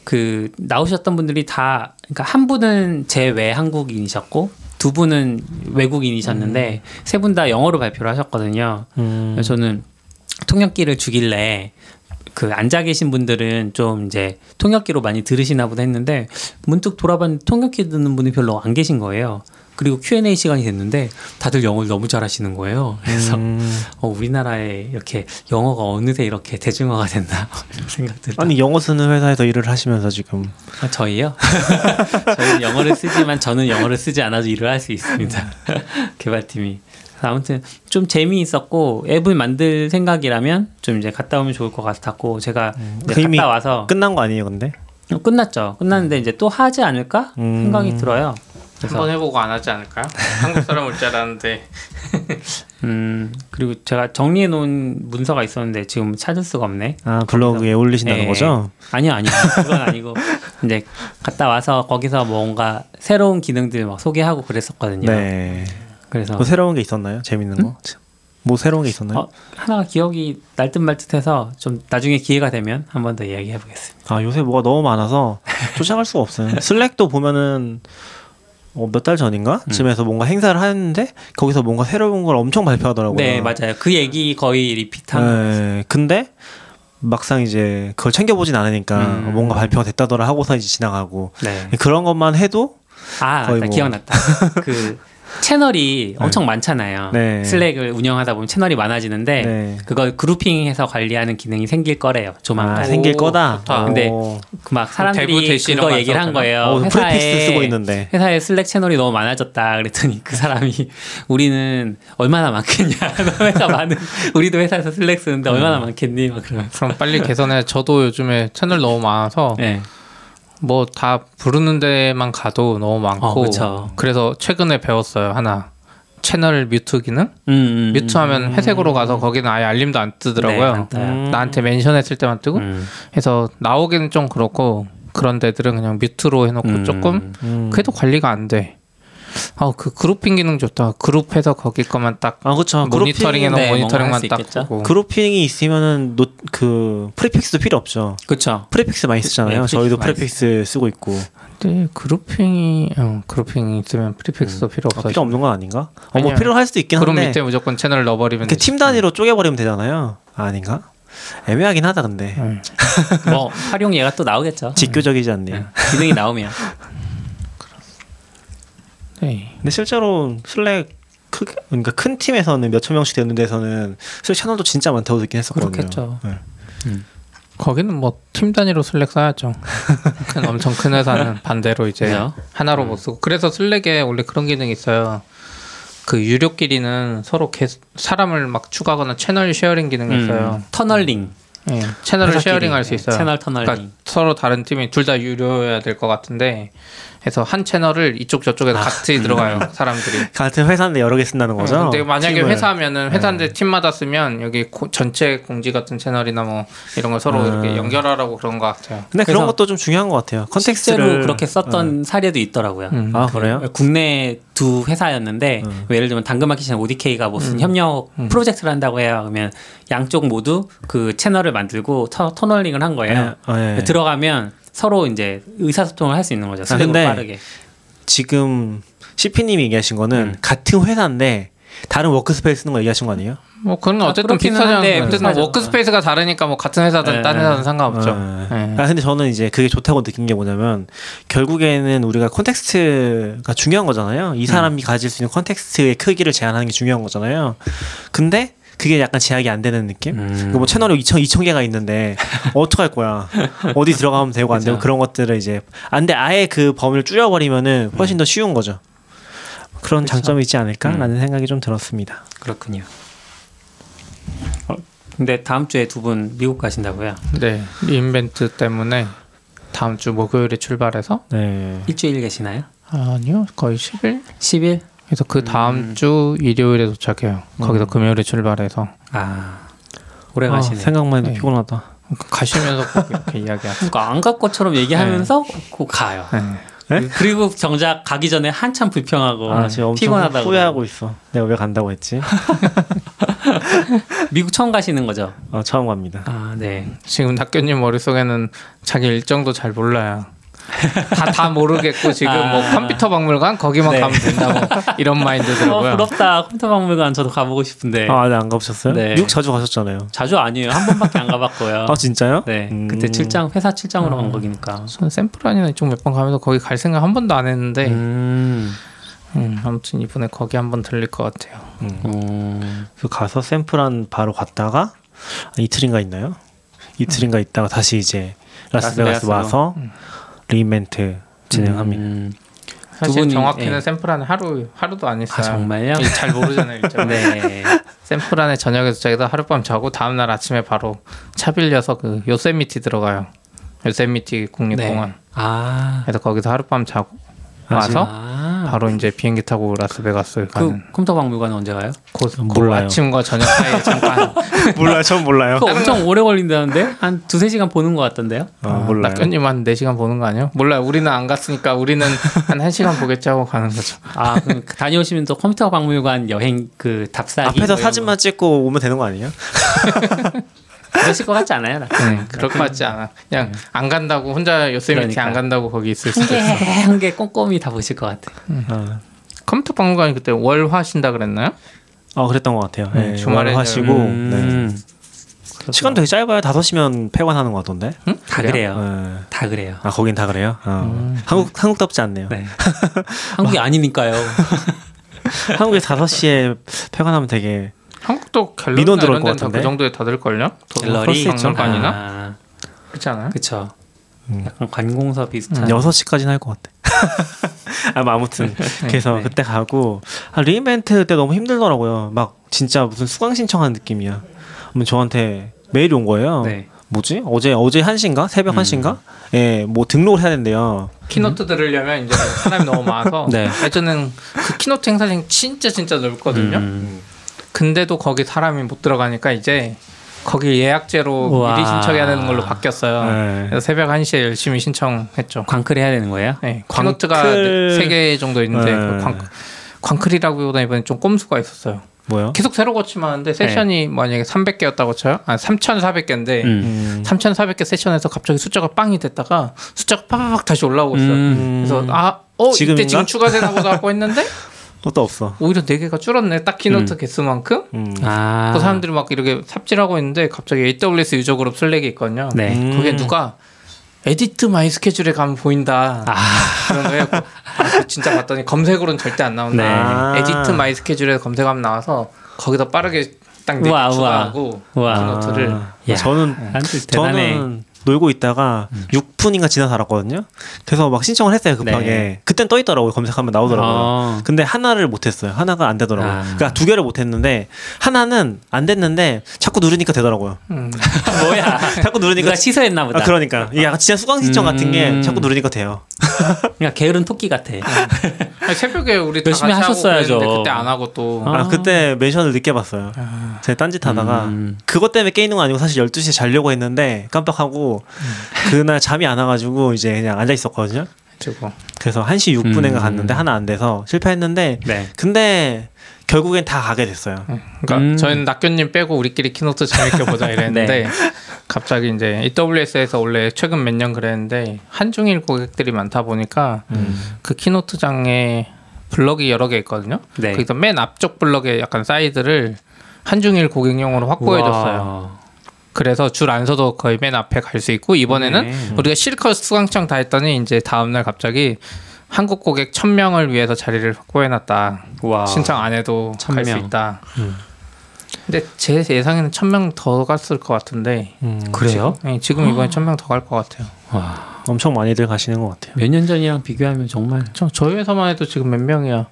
그 나오셨던 분들이 다 그러니까 한 분은 제외 한국인이셨고 두 분은 외국인이셨는데 세분 다 영어로 발표를 하셨거든요. 음. 그래서 저는 통역기를 주길래 그 앉아 계신 분들은 좀 이제 통역기로 많이 들으시나 보다 했는데 문득 돌아봤는데 통역기 듣는 분이 별로 안 계신 거예요. 그리고 Q&A 시간이 됐는데 다들 영어를 너무 잘하시는 거예요. 그래서 음. 어, 우리나라에 이렇게 영어가 어느새 이렇게 대중화가 됐나 생각들. 아니 영어 쓰는 회사에서 일을 하시면서 지금 아, 저희요? 저는 영어를 쓰지만 저는 영어를 쓰지 않아도 일을 할 수 있습니다. 개발팀이. 아무튼 좀 재미있었고 앱을 만들 생각이라면 좀 이제 갔다 오면 좋을 것 같았고 제가 이제 그 갔다 와서 끝난 거 아니에요, 근데? 어, 끝났죠. 끝났는데 이제 또 하지 않을까 음. 생각이 들어요. 한번 해보고 안 하지 않을까요? 한국 사람 올 줄 알았는데 음 그리고 제가 정리해 놓은 문서가 있었는데 지금 찾을 수가 없네. 아 블로그에 올리신다는 네. 거죠? 아니요, 아니요. 그건 아니고 이제 갔다 와서 거기서 뭔가 새로운 기능들 막 소개하고 그랬었거든요. 네. 그래서 뭐 새로운 게 있었나요? 재밌는 거? 뭐 새로운 게 있었나요? 어, 하나가 기억이 날듯 말듯해서 좀 나중에 기회가 되면 한 번 더 이야기해 보겠습니다. 아 요새 뭐가 너무 많아서 쫓아갈 수가 없어요. 슬랙도 보면은 어, 몇 달 전인가 음. 쯤에서 뭔가 행사를 하는데 거기서 뭔가 새로운 걸 엄청 발표하더라고요. 네, 맞아요. 그 얘기 거의 리피트한 거. 네, 근데 막상 이제 그걸 챙겨보진 않으니까 음. 뭔가 발표가 됐다더라 하고서 이제 지나가고 네. 그런 것만 해도 아, 맞다. 뭐- 기억났다. 그 채널이 엄청 많잖아요. 네. Slack을 운영하다 보면 채널이 많아지는데 네. 그걸 grouping해서 관리하는 기능이 생길 거래요. 조만간. 아, 생길 오, 거다. 좋다. 근데 오. 그막 사람들이 그거 거 얘기를 한 거예요. 어, prefix 쓰고 있는데. 회사에 Slack 채널이 너무 많아졌다. 그랬더니 그 사람이 우리는 얼마나 많겠냐. 너 회사 많은 우리도 회사에서 슬랙 쓰는데 음. 얼마나 많겠니? 막 그러면서. 그럼 빨리 개선해. 저도 요즘에 채널 너무 많아서 네. 뭐 다 부르는 데만 가도 너무 많고 어. 그래서 최근에 배웠어요 하나 채널 뮤트 기능 음, 음, 뮤트하면 회색으로 가서 거기는 아예 알림도 안 네, 뜨더라고요 안 떠요. 음. 나한테 멘션했을 때만 뜨고 음. 해서 나오기는 좀 그렇고 그런 데들은 그냥 뮤트로 해놓고 음. 조금 음. 그래도 관리가 안돼 아그 grouping 기능 좋다 그룹해서 거기 것만 딱 아 그렇죠. 모니터링 해놓은 네, 모니터링만 딱 있겠죠? 보고 grouping이 있으면은 노, 그 prefix도 필요 없죠. 그쵸. prefix 많이 쓰잖아요. 네, 저희도 prefix 쓰고 있고. 근데 grouping이 어, grouping이 있으면 prefix도 필요 아, 없어 필요 없는 건 아닌가? 어, 뭐. 필요할 수도 있긴 그룹 한데. 밑에 무조건 채널 넣어버리면 이렇게 되지. 팀 단위로 쪼개버리면 되잖아요. 아, 아닌가? 애매하긴 하다 근데 응. 뭐 활용 예가 또 나오겠죠. 직교적이지 않네. 네. 기능이 나오면. 네. 근데 실제로 Slack 크, 그러니까 큰 팀에서는 몇천 명씩 되는 데서는 Slack 채널도 진짜 많다고 듣긴 했었거든요. 그렇겠죠. 네. 거기는 뭐 팀 단위로 Slack 써야죠. 큰 엄청 큰 회사는 반대로 이제 그죠? 하나로 못 쓰고 그래서 Slack에 원래 그런 기능이 있어요. 그 유료끼리는 서로 계, 사람을 막 추가하거나 채널 sharing 기능이 있어요. 음, tunneling. 예, 채널을 회사끼리. sharing 할 수 있어요. 채널 tunneling. 그러니까 서로 다른 팀이 둘 다 유료여야 될 것 같은데 해서 한 채널을 이쪽 저쪽에서 같이 들어가요 사람들이. 같은 회사인데 여러 개 쓴다는 거죠. 어, 근데 만약에 팀을. 회사면은 회사인데 팀마다 쓰면 여기 고- 전체 공지 같은 채널이나 뭐 이런 걸 서로 음. 이렇게 연결하라고 그런 것 같아요. 근데 그런 것도 좀 중요한 것 같아요. context를 실제로 그렇게 썼던 사례도 있더라고요. 음. 아 그래요? 국내 두 회사였는데 음. 뭐 예를 들면 당근마켓이나 ODK가 무슨 협력 프로젝트를 한다고 해요. 그러면 양쪽 모두 그 채널을 만들고 터, tunneling을 한 거예요. 아, 예. 들어가면 서로 이제 의사소통을 할 수 있는 거죠. Slack으로 근데 빠르게. 지금 CP님이 얘기하신 거는 음. 같은 회사인데 다른 workspace 쓰는 거 얘기하신 거 아니에요? 뭐 그건 아, 어쨌든 그렇기는 비슷하지 한데 않아요. 비슷하죠. workspace가 다르니까 뭐 같은 회사든 네. 딴 회사든 상관없죠. 어. 네. 아 근데 저는 이제 그게 좋다고 느낀 게 뭐냐면 결국에는 우리가 context가 중요한 거잖아요. 이 사람이 가질 수 있는 context의 크기를 제한하는 게 중요한 거잖아요. 근데 그게 약간 제약이 안 되는 느낌? 음. 그뭐 채널이 2천 2천 개가 있는데 어떡할 거야? 어디 들어가면 되고 안 되고. 그런 것들을 이제 안돼 아예 그 범위를 줄여버리면은 훨씬 더 쉬운 거죠. 그런 장점이 있지 않을까라는 생각이 좀 들었습니다. 그렇군요. 어, 근데 다음 주에 두 분 미국 가신다고요? 네. 리인벤트 때문에 다음 주 목요일에 출발해서 네. 일주일 계시나요? 아니요 거의 10일 10일? 그래서 그 다음 음. 주 일요일에 도착해요. 거기서 음. 금요일에 출발해서 아 오래 아, 가시네. 생각만 해도 네. 피곤하다. 가시면서 꼭 이렇게 이야기하죠. 그러니까 안 갈 것처럼 얘기하면서 그 가요. 네. 네? 그리고 정작 가기 전에 한참 불평하고 아 피곤하다고 후회하고 있어. 내가 왜 간다고 했지? 미국 처음 가시는 거죠? 어, 처음 갑니다. 아, 네. 지금 낙교님 머릿속에는 자기 일정도 잘 몰라요. 다, 다 모르겠고 지금 뭐 컴퓨터 박물관 거기만 네. 가면 된다고 이런 어, 마인드더라고요. 부럽다. 컴퓨터 박물관 저도 가보고 싶은데. 아, 네, 안 가보셨어요? 네. 미국 자주 가셨잖아요. 자주 아니에요. 한 번밖에 안 가봤고요. 아 진짜요? 네. 음. 그때 출장, 회사 출장으로 간 거기니까. 저는 샘플아니나 이쪽 몇 번 가면서 거기 갈 생각 한 번도 안 했는데 음. 음, 아무튼 이번에 거기 한번 들릴 것 같아요. 음. 그 가서 샘플한 바로 갔다가 이틀인가 있나요? 이틀인가 있다가 다시 이제 라스베가스 라스베가스로. 와서 re:Invent 진행합니다. 음. 사실 분이, 정확히는 예. 샌프란에 하루 하루도 안 있어요. 아, 정말요? 이- 잘 모르잖아요, 일정. 네. 샌프란에 저녁에서 저기다 하룻밤 자고 다음 날 아침에 바로 차 빌려서 그 요세미티 들어가요. 요세미티 국립공원. 네. 아. 그래서 거기서 하룻밤 자고 와서 아. 바로 이제 비행기 타고 라스베가스 그 가는 컴퓨터 박물관 언제 가요? 그, 그 몰라요. 아침과 저녁 사이에 잠깐 몰라요, 전 몰라요. 그거 엄청 오래 걸린다는데? 한 두세 시간 보는 것 같던데요? 아, 몰라요. 낙견님 한 4시간 보는 거 아니에요? 몰라요. 우리는 안 갔으니까 우리는 한 1시간 보겠지 하고 가는 거죠. 아, 그럼 다녀오시면 또 컴퓨터 박물관 여행 그 답사기 앞에서 뭐 사진만 찍고 오면 되는 거 아니에요? 거 그러실 것 같지 않아요? 나? 네, 그럴 것 같지 않아. 그냥 안 간다고 혼자 요세미티 그러니까. 안 간다고 거기 있을 수도 한 있어. 개한개 꼼꼼히 다 보실 것 같아. 아, 컴퓨터 박물관이 그때 월 하신다 그랬나요? 어, 그랬던 것 같아요. 네, 네, 주말에 하시고 음. 네. 시간 되게 짧아요. 5시면 폐관하는 것 같던데. 응? 다 그래요. 네. 다 그래요. 아 거긴 다 그래요. 어. 한국 한국답지 않네요. 네. 한국이 아니니까요. 한국에 5시에 폐관하면 되게 한국도 갤러리나 민원 들어올 이런 것 데는 다그 같은데? 정도에 다 될걸요? 갤러리 박물관이나? 아, 그렇지 않아요? 그쵸. 음. 약간 관공서 비슷한. 6시까지는 할 것 같아. 아, 뭐 아무튼 그래서 네. 그때 가고 아, re:Invent 때 너무 힘들더라고요. 막 진짜 무슨 수강 신청하는 느낌이야. 그러면 저한테 메일이 온 거예요. 네. 뭐지? 어제 어제 1시인가? 새벽 음. 1시인가? 예, 뭐 등록을 해야 된대요. keynote 들으려면 이제 사람이 너무 많아서 네. 예전에는 그 keynote 행사장 진짜 진짜 넓거든요. 음. 근데도 거기 사람이 못 들어가니까 이제 거기 예약제로 우와. 미리 신청해야 되는 걸로 바뀌었어요. 네. 그래서 새벽 1시에 열심히 신청했죠. 광클 해야 되는 거예요? 네, 광클- keynote가 세개 정도 있는데 네. 그 광, 광클이라기보다 이번에 좀 꼼수가 있었어요. 뭐요? 계속 새로 고침하는데 세션이 만약에 300개였다고 쳐요? 아 3,400개인데 음. 음. 3,400개 세션에서 갑자기 숫자가 빵이 됐다가 숫자가 팍팍 다시 올라오고 있어요. 음. 그래서 아, 어 지금인가? 이때 지금 추가되나 보다 하고 했는데 또 없어. 오히려 네 개가 줄었네. 딱 keynote 음. 개수만큼. 음. 아. 그 사람들이 막 이렇게 삽질하고 있는데 갑자기 AWS user group Slack이 있거든요. 네. 음. 거기에 누가 Edit My Schedule에 가면 보인다. 아. 그런 거예요. 아, 진짜 봤더니 검색으로는 절대 안 나온다. 네. 아. Edit My Schedule에 검색하면 나와서 거기다 빠르게 딱 우와. 추가하고. keynote를 야. 저는 대단해. 저는 놀고 있다가 6분인가 지나서 알았거든요. 그래서 막 신청을 했어요 급하게. 네. 그땐 떠 있더라고요 검색하면 나오더라고요. 어. 근데 하나를 못했어요. 하나가 안 되더라고요. 아. 그러니까 두 개를 못했는데 하나는 안 됐는데 자꾸 누르니까 되더라고요. 음. 뭐야? 자꾸 누르니까 누가 취소했나 보다. 아, 그러니까 이게 약간 진짜 수강 신청 같은 게 음. 자꾸 누르니까 돼요. 그러니까 게으른 토끼 같아. 아니, 새벽에 우리 다 열심히 같이 하고 하셨어야죠. 그랬는데 그때 안 하고 또 아. 아, 그때 멘션을 늦게 봤어요. 제가 딴짓 하다가 음. 그것 때문에 깨있는 건 아니고 사실 12시에 자려고 했는데 깜빡하고 그날 잠이 안 와가지고 이제 그냥 앉아 있었거든요. 그리고 그래서 1시 6분인가 음. 갔는데 하나 안 돼서 실패했는데 네. 근데 결국엔 다 가게 됐어요. 그러니까 음. 저희는 낙견님 빼고 우리끼리 keynote 재밌게 보자 이랬는데 갑자기 이제 AWS에서 원래 최근 몇 년 그랬는데 한중일 고객들이 많다 보니까 그 keynote장에 블럭이 여러 개 있거든요. 네. 거기서 맨 앞쪽 블럭에 약간 사이드를 한중일 고객용으로 확보해줬어요. 그래서 줄 안 서도 거의 맨 앞에 갈 수 있고 이번에는 네. 우리가 실컷 수강신청 다 했더니 이제 다음날 갑자기 한국 고객 1000명을 위해서 자리를 확보해놨다. 와. 신청 안 해도 갈수 1000명. 있다. 근데 제 예상에는 1000명 더 갔을 것 같은데 그래요? 네, 지금 이번에 1000명 더 갈 것 같아요. 와. 엄청 많이들 가시는 것 같아요. 몇 년 전이랑 비교하면 정말. 저, 저희 회사만 해도 지금 몇 명이야?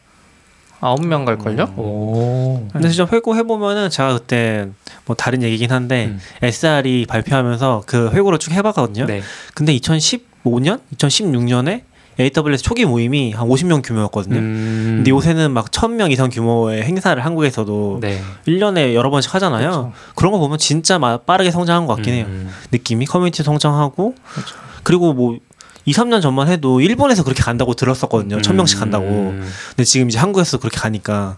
9명 갈걸요? 오. 근데 진짜 회고 해보면은 제가 그때 뭐 다른 얘기긴 한데 음. SR이 발표하면서 그 회고를 쭉 해봤거든요. 네. 근데 2015년, 2016년에 AWS 초기 모임이 한 50명 규모였거든요. 음. 근데 요새는 막 1000명 이상 규모의 행사를 한국에서도 네. 1년에 여러 번씩 하잖아요. 그렇죠. 그런거 보면 진짜 마- 빠르게 성장한 것 같긴 해요. 음. 느낌이 커뮤니티 성장하고 그리고 뭐 2, 3년 전만 해도 일본에서 그렇게 간다고 들었었거든요. 천 명씩 간다고. 음. 근데 지금 이제 한국에서 그렇게 가니까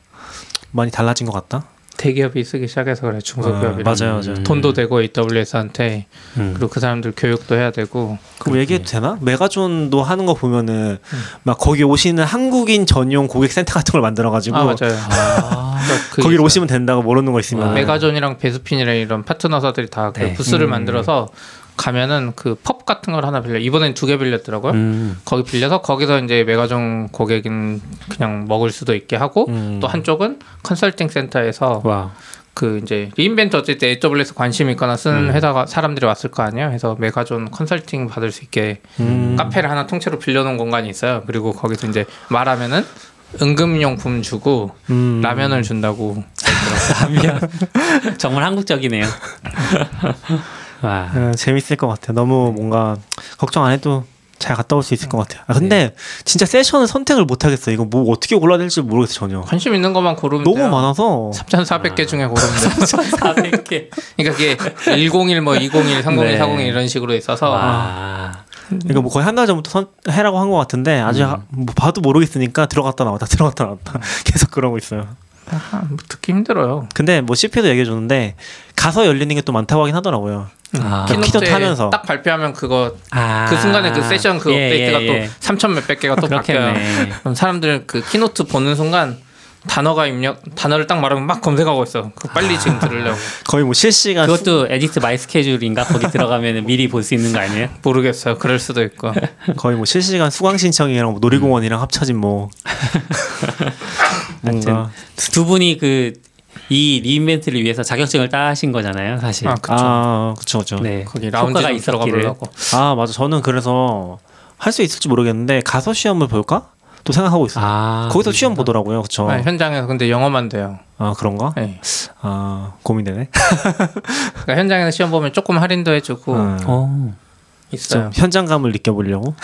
많이 달라진 것 같다. 대기업이 쓰기 시작해서 그래 중소기업이 아, 맞아요, 맞아요. 돈도 되고 AWS한테 음. 그리고 그 사람들 교육도 해야 되고 그럼 얘기해도 되나? 메가존도 하는 거 보면은 막 거기 오시는 한국인 전용 고객 센터 같은 걸 만들어가지고 아 맞아요. 아. 그 있어요. 오시면 된다고 모르는 거 있으면 메가존이랑 베스핀이랑 이런 파트너사들이 다그 네. 부스를 음. 만들어서 가면은 그 펍 같은 걸 하나 빌려 이번엔 두 개 빌렸더라고요. 음. 거기 빌려서 거기서 이제 메가존 고객인 그냥 먹을 수도 있게 하고 음. 또 한쪽은 컨설팅 센터에서 와. 그 이제 re:Invent 어쨌든 AWS 관심 있거나 쓰는 음. 회사가 사람들이 왔을 거 아니에요. 그래서 메가존 컨설팅 받을 수 있게 음. 카페를 하나 통째로 빌려놓은 공간이 있어요. 그리고 거기서 이제 말하면은 응급용품 주고 음. 라면을 준다고. 라면. 정말 한국적이네요. 와. 어, 재밌을 것 같아요. 너무 뭔가 걱정 안 해도 잘 갔다 올 수 있을 것 같아요. 아, 근데 진짜 세션을 선택을 못 하겠어. 이거 뭐 어떻게 골라야 될지 모르겠어 전혀. 관심 있는 것만 고르면 너무 돼요. 많아서 3,400개 중에 고르면 돼. 400개. 그러니까 그게 101, 뭐 201, 301, 네. 401 이런 식으로 있어서 와. 이거 뭐 거의 한 달 전부터 선, 해라고 한 것 같은데 아직 음. 하- 뭐 봐도 모르겠으니까 들어갔다 나왔다 들어갔다 나왔다 계속 그러고 있어요. 아, 뭐 듣기 힘들어요. 근데 뭐 CP도 얘기해 줬는데 가서 열리는 게 또 많다고 하긴 하더라고요. 아. 키노- 키도 keynote 하면서. 딱 발표하면 그거 아. 그 순간에 그 세션 그 예, 업데이트가 예, 또 예. 3천 몇백 개가 또 바뀌어요. 사람들 그 keynote 보는 순간 단어가 입력 단어를 딱 말하면 막 검색하고 있어. 그 빨리 지금 들으려고 거의 뭐 실시간 그것도 Edit My Schedule인가 거기 들어가면 미리 볼 수 있는 거 아니에요? 모르겠어요. 그럴 수도 있고. 수, 거의 뭐 실시간 수강 신청이랑 뭐 놀이공원이랑 합쳐진 뭐 뭔가 두 분이 그 이 re:Invent를 위해서 자격증을 따신 거잖아요, 사실. 아, 그쵸. 아 그쵸. 네. 거기 효과가 라운지 들어가 있었기를. 보려고. 아 맞아 저는 그래서 할 수 있을지 모르겠는데 가서 시험을 볼까 또 생각하고 있어요. 아. 거기서 시험 보더라고요, 그쵸? 아, 현장에서 근데 영어만 돼요. 아 그런가? 네. 아 고민되네. 그러니까 현장에서 시험 보면 조금 할인도 해주고 음. 어. 있어요. 좀 현장감을 느껴보려고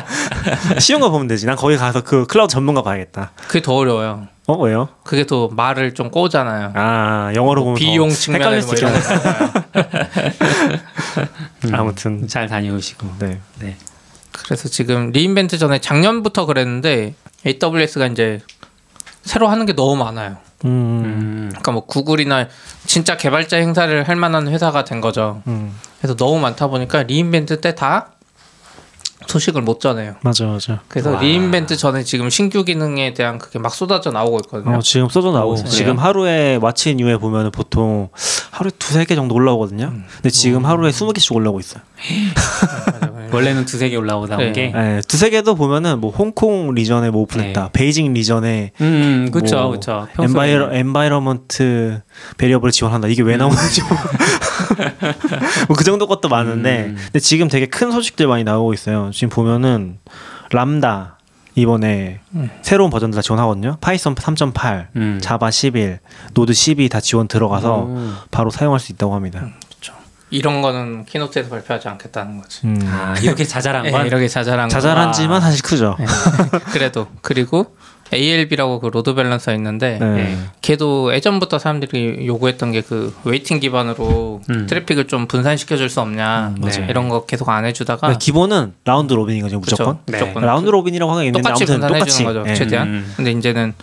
시험 가 보면 되지. 난 거기 가서 그 클라우드 전문가 봐야겠다. 그게 더 어려워요. 어 왜요? 그게 또 말을 좀 꼬잖아요. 아 영어로 보면 뭐 비용 더 측면에 뭐수 이런. 음. 아무튼 잘 다녀오시고. 네. 네. 그래서 지금 re:Invent 전에 작년부터 그랬는데 AWS가 이제 새로 하는 게 너무 많아요. 음, 음. 그러니까 뭐 구글이나 진짜 개발자 행사를 할 만한 회사가 된 거죠. 음, 그래서 너무 많다 보니까 re:Invent 때 다 소식을 못 전해요. 맞아 맞아. 그래서 와. re:Invent 전에 지금 신규 기능에 대한 그게 막 쏟아져 나오고 있거든요. 어, 지금 써져 나오고. 그래요? 지금 하루에 마친 이후에 보면 보통 하루에 두세 개 정도 올라오거든요. 음. 근데 지금 하루에 스무 개씩 올라오고 있어요. 원래는 두세 개 올라오다 온 네. 게. 네, 두세 개도 보면은 뭐 홍콩 region에 뭐 오픈했다, 네. 베이징 region에 음, 그렇죠, 뭐 그렇죠. environ- environment variable을 지원한다. 이게 왜 나오는지 뭐 그 정도 것도 많은데 음. 근데 지금 되게 큰 소식들 많이 나오고 있어요. 지금 보면은 람다 이번에 음. 새로운 버전들 다 지원하거든요. Python 3.8, 음. Java 11, Node 12 다 지원 들어가서 음. 바로 사용할 수 있다고 합니다. 이런 거는 keynote에서 발표하지 않겠다는 거지. 음. 아, 이렇게 자잘한 네, 건 이렇게 자잘한 거. 자잘한지만 사실 크죠. 그래도 그리고 ALB라고 그 load balancer 있는데 네. 네. 걔도 예전부터 사람들이 요구했던 게 그 weighting 기반으로 음. 트래픽을 좀 분산시켜 줄 수 없냐 음, 맞아요. 이런 거 계속 안 해주다가 그러니까 기본은 round robin이거든요, 그쵸, 무조건. 네. 무조건 round robin이라고 하긴 있는데 똑같이 아무튼 분산해 똑같이. 주는 거죠 예. 최대한 음. 근데 이제는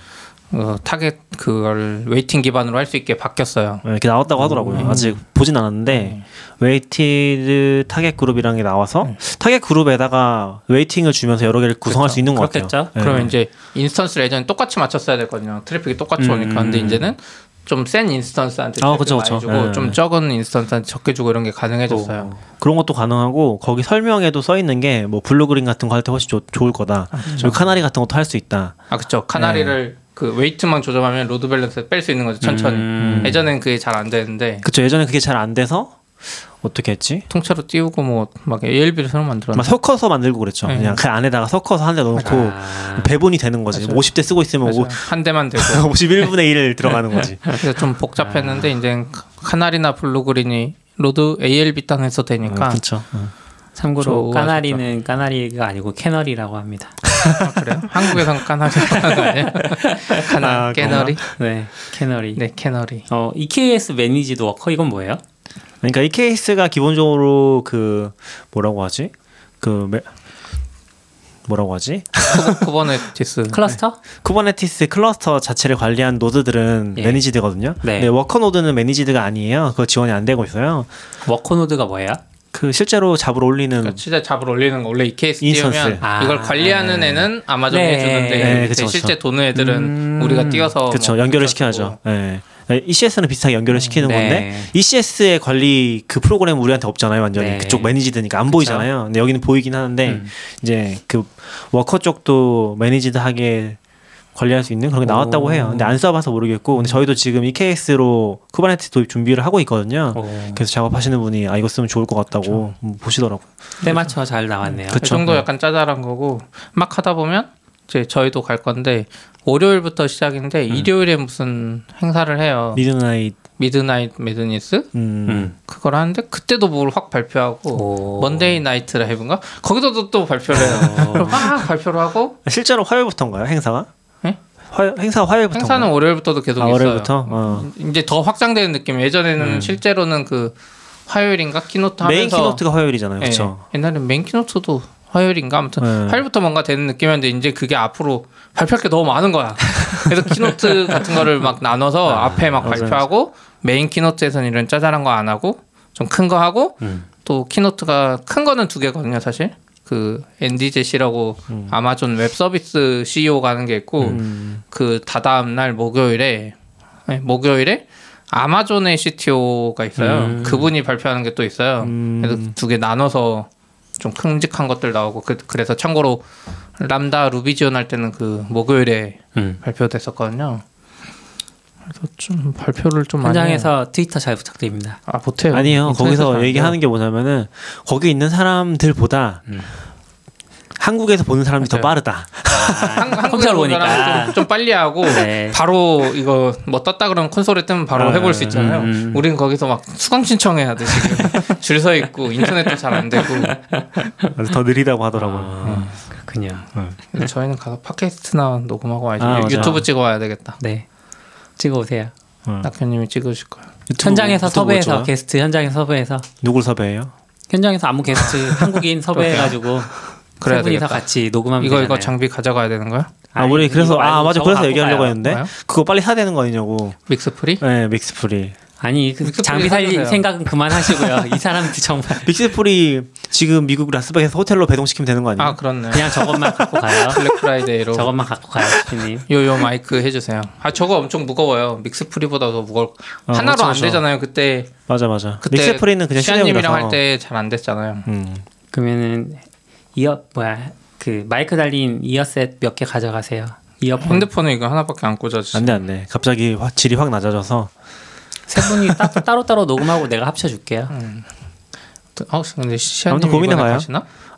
어, 타겟 그걸 weighting 기반으로 할 수 있게 바뀌었어요 네, 이렇게 나왔다고 하더라고요. 음. 아직 보진 않았는데 weighted target group이라는 게 나와서 음. target group에다가 weighting을 주면서 여러 개를 구성할 그렇죠. 수 있는 것 같아요. 그렇겠죠. 네. 그러면 이제 instance를 예전에 똑같이 맞췄어야 됐거든요 트래픽이 똑같이 음. 오니까 근데 이제는 좀 센 instance한테 아, 그쵸, 많이 그쵸. 주고 네. 좀 적은 instance한테 적게 주고 이런 게 가능해졌어요 그런 것도 가능하고 거기 설명에도 써 있는 게 뭐 blue-green 같은 거 할 때 훨씬 좋, 좋을 거다. 그리고 canary 같은 것도 할 수 있다. 아 그쵸 canary를 그 weight만 조정하면 load balance 뺄 수 있는 거죠 천천히 음. 예전엔 그게 잘 안 되는데 그쵸 예전에 그게 잘 안 돼서 어떻게 했지? 통째로 띄우고 뭐 막 ALB를 새로 막 만들었는데 섞어서 만들고 그랬죠. 네. 그냥 그 안에다가 섞어서 한 대 넣고 아. 배분이 되는 거지. 맞아요. 뭐 50대 쓰고 있으면 맞아요. 한 대만 되고 51분의 1 들어가는 거지. 그래서 좀 복잡했는데 이제 카나리나 블루그린이 로드 ALB 땅에서 되니까 그렇죠. 참고로. 까나리는 까나리가 아니고 canary라고 합니다. 아, 그래요? 한국에선 까나리 아니에요? 카나 아, canary? 네, canary. 네 canary 어, EKS managed worker 이건 뭐예요? 그러니까 EKS가 기본적으로 그 뭐라고 하지? 그 메, 뭐라고 하지? Kuber- Kubernetes cluster? Kubernetes cluster 자체를 관리한 node들은 예. managed거든요. 네. 근데 worker node는 managed가 아니에요. 그거 지원이 안 되고 있어요. worker node가 뭐예요? 그 실제로 job을 올리는 그러니까 진짜 job을 올리는 거 원래 EKS instance. 띄우면 아, 이걸 관리하는 네. 애는 아마존이 네. 해주는데 네, 그쵸, 실제 그쵸. 도는 애들은 음. 우리가 띄워서 그렇죠 뭐 연결을. 시켜야죠. 예. ECS는 비슷하게 연결을 시키는 네. 건데 ECS의 관리 그 프로그램 우리한테 없잖아요 완전히 네. 그쪽 managed니까 안 보이잖아요. 근데 여기는 보이긴 하는데 음. 이제 그 worker 쪽도 managed하게 관리할 수 있는 그런 게 나왔다고 오. 해요. 근데 안 써봐서 모르겠고 근데 저희도 지금 EKS로 Kubernetes 도입 준비를 하고 있거든요. 오. 그래서 작업하시는 분이 아 이거 쓰면 좋을 것 같다고 음, 보시더라고요. 때 맞춰 잘 나왔네요. 그- 그 정도 네. 약간 짜잘한 거고 막 하다 보면 이제 저희도 갈 건데 월요일부터 시작인데 일요일에 무슨 행사를 해요. Midnight Midnight Madness 음, 음. 그걸 하는데 그때도 뭘 확 발표하고 오. Monday Night Live인가 거기서도 또 발표를 해요. 그럼 막 발표를 하고 실제로 화요일부터인가요 행사가? 네? 화, 행사가 화요일부터 행사는 월요일부터도 계속 아. 월요일부터 어. 이제 더 확장되는 느낌. 예전에는 음. 실제로는 그 화요일인가 keynote 하면서 main keynote가 화요일이잖아요, 예, 그렇죠? 옛날에 main keynote도 화요일인가 아무튼 네. 화요일부터 뭔가 되는 느낌이었는데 이제 그게 앞으로 발표할 게 너무 많은 거야. 그래서 keynote 같은 거를 막 나눠서 앞에 막 맞아요. 발표하고 main keynote에서는 이런 짜잘한 거 안 하고 좀 큰 거 하고 음. 또 keynote가 큰 거는 두 개거든요, 사실. 그 앤디 재시라고 아마존 웹 서비스 CEO가 하는 게 있고 음. 그 다다음 날 목요일에 네, 목요일에 아마존의 CTO가 있어요. 음. 그분이 발표하는 게 또 있어요. 음. 그래서 두 개 나눠서 좀 큼직한 것들 나오고 그, 그래서 참고로 람다 루비 지원 할 때는 그 목요일에 음. 발표됐었거든요. 그래서 좀 발표를 좀 많이 현장에서 트위터 잘 부탁드립니다. 아. 아니에요. 인터넷에서 거기서 안 얘기하는. 게 뭐냐면은 거기 있는 사람들보다 음. 한국에서 보는 사람이 더 맞아요. 빠르다. 한, 컴퓨터로 한국에서 보니까. 좀, 좀 빨리 하고 네. 바로 이거 뭐 떴다 그러면 콘솔에 뜨면 바로 아, 해볼 수 있잖아요. 음, 음. 우리는 거기서 막 수강 신청해야 돼 지금 줄 서 있고 인터넷도 잘 안 되고 더 느리다고 하더라고요. 아, 그렇군요. 그래서 저희는 가서 팟캐스트나 녹음하고 와야지 아, 맞아요. 유튜브 찍어 와야 되겠다. 네. 찍어 오세요. 어. 낙현님이 찍으실 거예요. 현장에서 섭외해서? 게스트 현장에서 섭외해서 누굴 섭외해요? 현장에서 아무 게스트 한국인 섭외해가지고 그래야 세 분이서 되겠다. 같이 녹음하면 이거 되잖아요. 이거 장비 가져가야 되는 거야? 아, 우리 그래서 아 맞아 그래서 얘기하려고 가요. 했는데 뭐요? 그거 빨리 사야 되는 거 아니냐고. MixPre? 네, MixPre. 아니 그 장비 살릴 사주세요. 생각은 그만하시고요. 이 사람들 정말 믹스프리 지금 미국 라스베가스 호텔로 배송시키면 되는 거 아니에요? 아 그렇네. 그냥 저것만 갖고 가요. 블랙 프라이데이로 저것만 갖고 가요, 대표님. 요요 마이크 해주세요. 아 저거 엄청 무거워요. 믹스 프리보다 더 무거울. 어, 하나로 맞죠, 안. 되잖아요. 그때 맞아 맞아. 그때 믹스프리는 그냥 실내용이라서. 할때 잘 안 됐잖아요. 음. 그러면은 이어 뭐야 그 마이크 달린 이어셋 몇 개 가져가세요. 이어폰 핸드폰에 이거 하나밖에 안 꽂아지. 안돼 안돼. 갑자기 확- 질이 확 낮아져서 세 분이 따, 따로 따로 녹음하고 내가 합쳐줄게요. 어, 근데 시안님 아무튼 고민해봐요.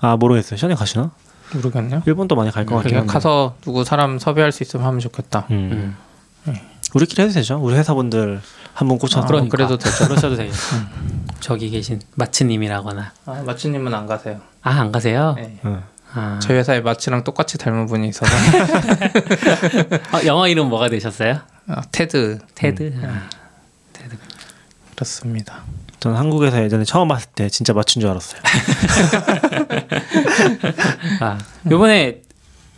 아 모르겠어요. 시간이 가시나? 모르겠네요. 일본도 많이 갈 것 같긴 그냥 한데. 가서 누구 사람 섭외할 수 있으면 하면 좋겠다. 음. 우리끼리 해도 되죠. 우리 회사분들 한분 꽂혀. 아, 그러니까. 그래도 되죠. 그러셔도 돼요. 저기 계신 마츠님이라거나 아, 마치님은 안 가세요. 아 안 가세요? 네. 응. 아, 저희 회사에 마치랑 똑같이 닮은 분이 있어서 어, 영어 이름 뭐가 되셨어요? 아, 테드 테드. 음. 아, 그렇습니다. 전 한국에서 예전에 처음 봤을 때 진짜 맞춘 줄 알았어요. 아, 요번에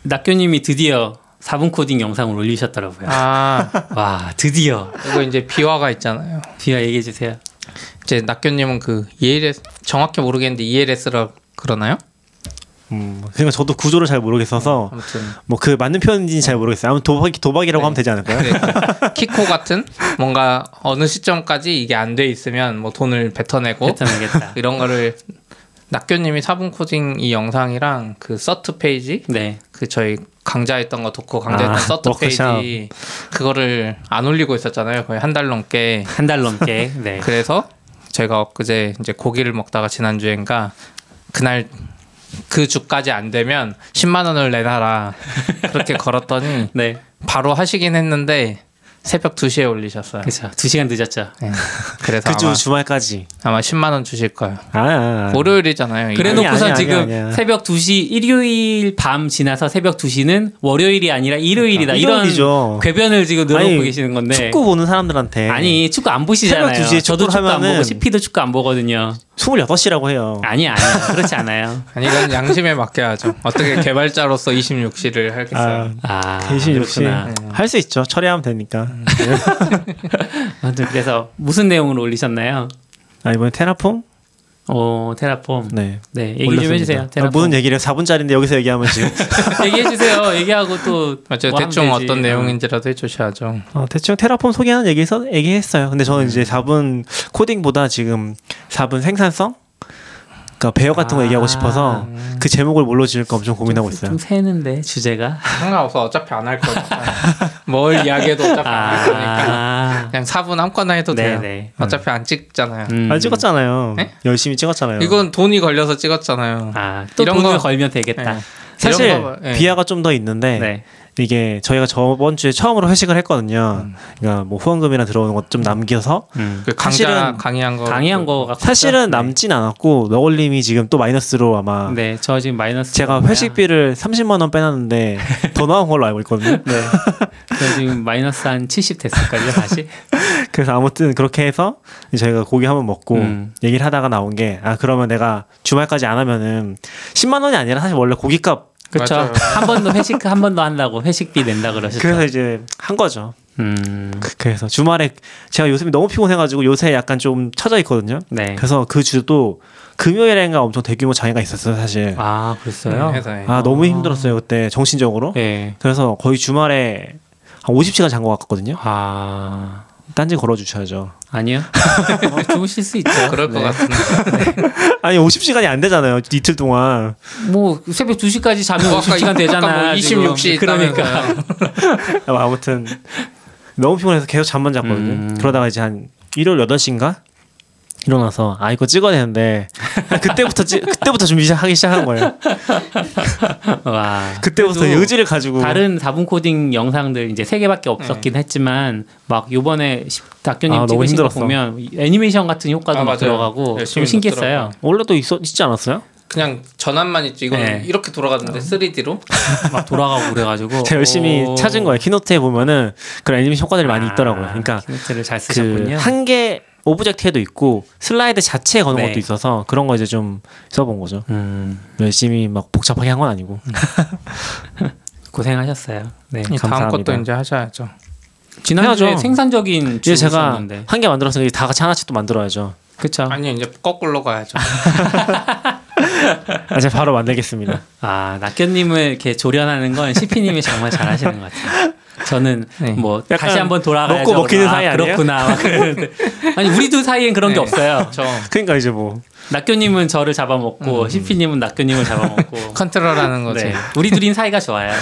낙교님이 드디어 4분 코딩 영상을 올리셨더라고요. 아 와 드디어 이거 이제 비화가 있잖아요. 비와 얘기해 주세요. 이제 낙교님은 그 ELS 정확히 모르겠는데 ELS라 그러나요? 음, 그러니까 저도 구조를 잘 모르겠어서 아무튼 뭐그 맞는 표현인지 잘 모르겠어요. 아무튼 도박 도박이라고 네. 하면 되지 않을까요? 네, 키코 같은 뭔가 어느 시점까지 이게 안 돼 있으면 뭐 돈을 뱉어내고 뱉어내겠다. 이런 거를 낙교님이 4분 코딩 이 영상이랑 그 서트 페이지 네. 그 저희 강좌했던 거 도코 강좌했던 아, 서트 워크샵. 페이지 그거를 안 올리고 있었잖아요 거의 한 달 넘게 한 달 넘게. 네. 그래서 제가 엊그제 이제 고기를 먹다가 지난주엔가 그날 그 주까지 안 되면 10만 원을 내놔라 그렇게 걸었더니 네. 바로 하시긴 했는데 새벽 2시에 올리셨어요. 그렇죠. 두 시간 늦었죠. 네. 그래서 그 주 주말까지. 아마 10만 원 주실 거예요. 아, 아, 아. 월요일이잖아요. 그래 놓고서 지금 아니, 아니야. 새벽 2시 일요일 밤 지나서 새벽 2시는 월요일이 아니라 일요일이다. 이런 일요일이죠. 궤변을 지금 늘어놓고 계시는 건데. 축구 보는 사람들한테 아니 축구 안 보시잖아요. 새벽 2시에 저도 축구 안 하면은 보고 CP도 축구 안 보거든요. 26이라고 해요. 아니 아니 그렇지 않아요. 아니 이건 양심에 맡겨 야죠. 어떻게 개발자로서 26시를 하겠어요. 아 26시 그렇구나. 할수 있죠. 처리하면 되니까. 아무튼 그래서 무슨 내용으로 올리셨나요? 아 이번에 테라폼? 어 테라폼. 네. 네 얘기 좀 올렸습니다. 해주세요. 아, 테라폼. 무슨 얘기를 4분짜리인데 여기서 얘기하면 지금 얘기해 주세요. 얘기하고 또 맞아요. 뭐 대충 되지. 어떤 내용인지라도 해주셔야죠. 어, 대충 테라폼 소개하는 얘기에서 얘기했어요. 근데 저는 이제 4분 코딩보다 지금 4분 생산성? 그러니까 배역 같은 거 아. 얘기하고 싶어서 그 제목을 뭘로 지을까 엄청 고민하고 있어요. 좀 새는데 주제가. 상관없어. 어차피 안 할 거니까. 뭘 이야기해도 어차피 안할 거니까. 아. 그냥 4분 아무거나 해도 돼요. 네네. 어차피 안 찍잖아요. 음. 아 찍었잖아요. 네? 열심히 찍었잖아요. 이건 돈이 걸려서 찍었잖아요. 아 또 이런 돈을 거- 걸면 되겠다. 네. 사실 거, 예. 비하가 좀 더 있는데 네. 이게 저희가 저번 주에 처음으로 회식을 했거든요. 그러니까 뭐 후원금이나 들어오는 것 좀 남겨서 음. 그 사실은 강의한 거 강의한 거가 사실은 네. 남진 않았고 너걸님이 지금 또 마이너스로 아마 네, 저 지금 마이너스. 제가 회식비를 30만 원 빼놨는데 더 나온 걸로 알고 있거든요. 네. 저 지금 마이너스 한 70 됐을걸요 다시. 그래서 아무튼 그렇게 해서 저희가 고기 한번 먹고 음. 얘기를 하다가 나온 게 아 그러면 내가 주말까지 안 하면은 10만 원이 아니라 사실 원래 고기값 그렇죠. 한번더 회식 한번더 한다고 회식비 낸다 그러셨죠. 그래서 이제 한 거죠. 음. 그- 그래서 주말에 제가 요즘에 너무 피곤해가지고 요새 약간 좀 처져 있거든요. 네. 그래서 그 주도 금요일인가 엄청 대규모 장애가 있었어요 사실. 아, 그랬어요? 회사에. 아 너무 힘들었어요 그때 정신적으로. 네. 그래서 거의 주말에 한 50시간 잔 것 같거든요. 아. 딴지 걸어 주셔야죠. 아니요. 어, 주무실 수 있죠. 그럴 것 네. 같은데. 아니 50시간이 안 되잖아요 이틀 동안. 뭐 새벽 2시까지 자면 뭐 아까 50시간 아까 되잖아. 뭐 26시 그러니까. 아, 아무튼 너무 피곤해서 계속 잠만 잤거든요. 음. 그러다가 이제 한 일요일 8시인가 일어나서 아 이거 찍어야 되는데 그때부터 찍 그때부터 준비하기 시작한 거예요. 와. 그때부터 의지를 가지고 다른 다분 코딩 영상들 이제 세 개밖에 없었긴 했지만 막 요번에 시- 닥터님 아, 찍으신 거. 보면 애니메이션 같은 효과도 아. 들어가고 좀 열심히 신기했어요. 넣더라고요. 원래도 있었 있지 않았어요? 그냥 전환만 있지. 이거는 네. 이렇게 돌아가는데 3D로. 막 돌아가고 그래가지고 제가 열심히 오. 찾은 거예요. Keynote에 보면은 그런 애니메이션 효과들이 많이 아, 있더라고요. 그러니까 Keynote를 잘그 쓰셨군요. 한개 object에도 있고 슬라이드 자체에 거는 네. 것도 있어서 그런 거 이제 좀 써본 거죠. 음, 열심히 막 복잡하게 한 건 아니고. 고생하셨어요. 네. 이 다음 감사합니다. 것도 이제 하셔야죠. 지난주에 해야죠. 생산적인 이제 제가 주였는데 한 개 만들어서 다 같이 하나씩 또 만들어야죠. 그쵸? 아니 이제 거꾸로 가야죠. 아, 제가 바로 만들겠습니다. 아 낙견님을 이렇게 조련하는 건 CP님이 정말 잘하시는 것 같아요. 저는 네. 뭐 다시 한번 돌아가야죠. 먹고 먹히는 아, 사이 아니에요? 그렇구나. 아니 우리 둘 사이엔 그런 게 네. 없어요. 저 그러니까 이제 뭐 낙교님은 저를 잡아먹고 CP님은 낙교님을 잡아먹고. 컨트롤하는 거지. 네, 우리 둘인 사이가 좋아요.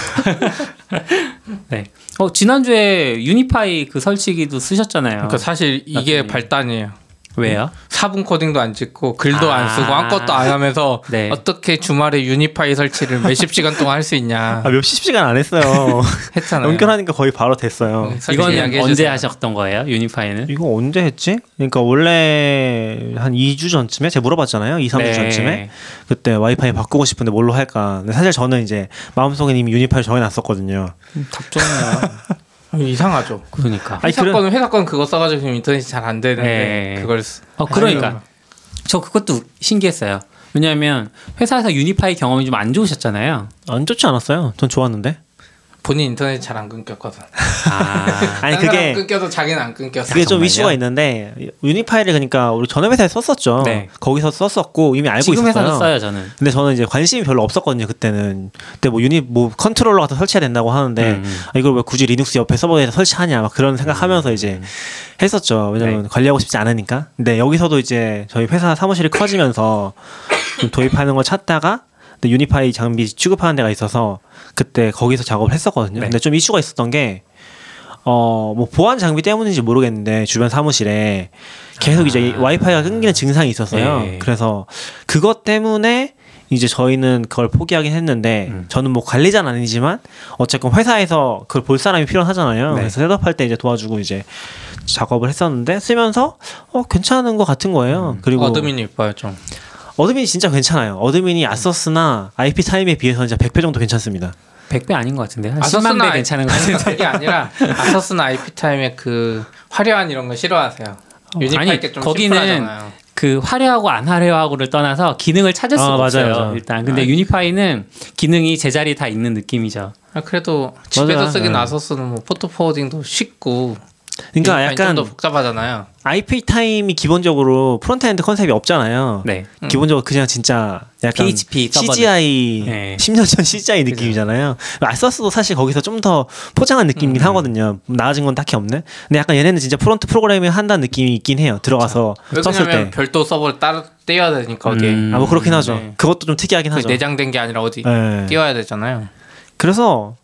네. 어 지난주에 유니파이 그 설치기도 쓰셨잖아요. 그러니까 사실 이게 나중에. 발단이에요. 왜요? 4분 코딩도 안 찍고 글도 안 쓰고 아. 아무것도 안 하면서 네. 어떻게 주말에 유니파이 설치를 몇십 시간 동안 할 수 있냐 아, 몇십 시간 안 했어요. 했잖아요. 연결하니까 거의 바로 됐어요. 네, 이야기해 언제. 하셨던 거예요? 유니파이는? 이거 언제 했지? 그러니까 원래 한 2주 전쯤에 제가 물어봤잖아요. 2, 3주 네. 전쯤에 그때 와이파이 바꾸고 싶은데 뭘로 할까? 근데 사실 저는 이제 마음속에 이미 유니파이 정해놨었거든요. 답정이야. 이상하죠. 그러니까. 아니, 회사 그런- 거는 회사 거는 그거 써가지고 지금 인터넷이 잘 안 되는데 네. 그걸 쓰- 어 그러니까 저 그것도 신기했어요. 왜냐하면 회사에서 UniFi 경험이 좀 안 좋으셨잖아요. 안 좋지 않았어요. 전 좋았는데. 본인 인터넷 잘 안 끊겼거든. 아, 사람 그게 끊겨도 자기는 안 끊겼어. 그게 좀 정말요? 이슈가 있는데 UniFi를 그러니까 우리 전에 회사에 썼었죠. 네. 거기서 썼었고 이미 알고 지금 있었어요. 회사도 써요 저는. 근데 저는 이제 관심이 별로 없었거든요 그때는. 그때 뭐 Uni 뭐 컨트롤러 같은 거 설치해야 된다고 하는데 음, 음. 아, 이걸 왜 굳이 리눅스 옆에 서버에서 설치하냐 막 그런 생각하면서 이제 했었죠. 왜냐면 네. 관리하고 싶지 않으니까. 근데 여기서도 이제 저희 회사 사무실이 커지면서 좀 도입하는 걸 찾다가 근데 유니파이 장비 취급하는 데가 있어서 그때 거기서 작업을 했었거든요. 네. 근데 좀 이슈가 있었던 게 어, 뭐 보안 장비 때문인지 모르겠는데 주변 사무실에 계속 이제 아. 와이파이가 끊기는 증상이 있었어요. 네. 그래서 그것 때문에 이제 저희는 그걸 포기하긴 했는데 음. 저는 뭐 관리자는 아니지만 어쨌건 회사에서 그걸 볼 사람이 필요하잖아요. 네. 그래서 setup할 때 이제 도와주고 이제 작업을 했었는데 쓰면서 어 괜찮은 것 같은 거예요. 그리고 admin이 이뻐요 좀. admin이 진짜 괜찮아요. admin이 ASUS나 ipTIME에 비해서는 진짜 100배 정도 괜찮습니다. 100배 아닌 것 같은데 한 ASUS나 10만 배 괜찮은 것 같은데. 그게 아니라 ASUS나 ipTIME의 그 화려한 이런 거 싫어하세요. UniFi 아니, 게좀 거기는 심플하잖아요. 그 화려하고 안 화려하고를 떠나서 기능을 찾을 수가 아, 맞아요, 없어요. 맞아요. 일단 근데 UniFi는 기능이 제자리에 다 있는 느낌이죠. 아, 그래도 집에서. 쓰긴 네. ASUS는 뭐 port forwarding도 쉽고 그러니까 약간 좀더 복잡하잖아요. ipTIME이 기본적으로 frontend 컨셉이 없잖아요. 네. 기본적으로 그냥 진짜 약간 PHP. CGI 네. 10년 전 CGI 느낌이잖아요. ASUS도 사실 거기서 좀 더 포장한 느낌이긴 하거든요. 나아진 건 딱히 없네. 근데 약간 얘네는 진짜 front 프로그래밍 한다는 느낌이 있긴 해요. 들어가서 썼을 왜냐면 때. 별도 서버를 따로 떼어야 되니까 거기에 음. 아뭐 그렇긴 하죠. 네. 그것도 좀 특이하긴 그 하죠. 내장된 게 아니라 어디 네. 띄워야 되잖아요. 그래서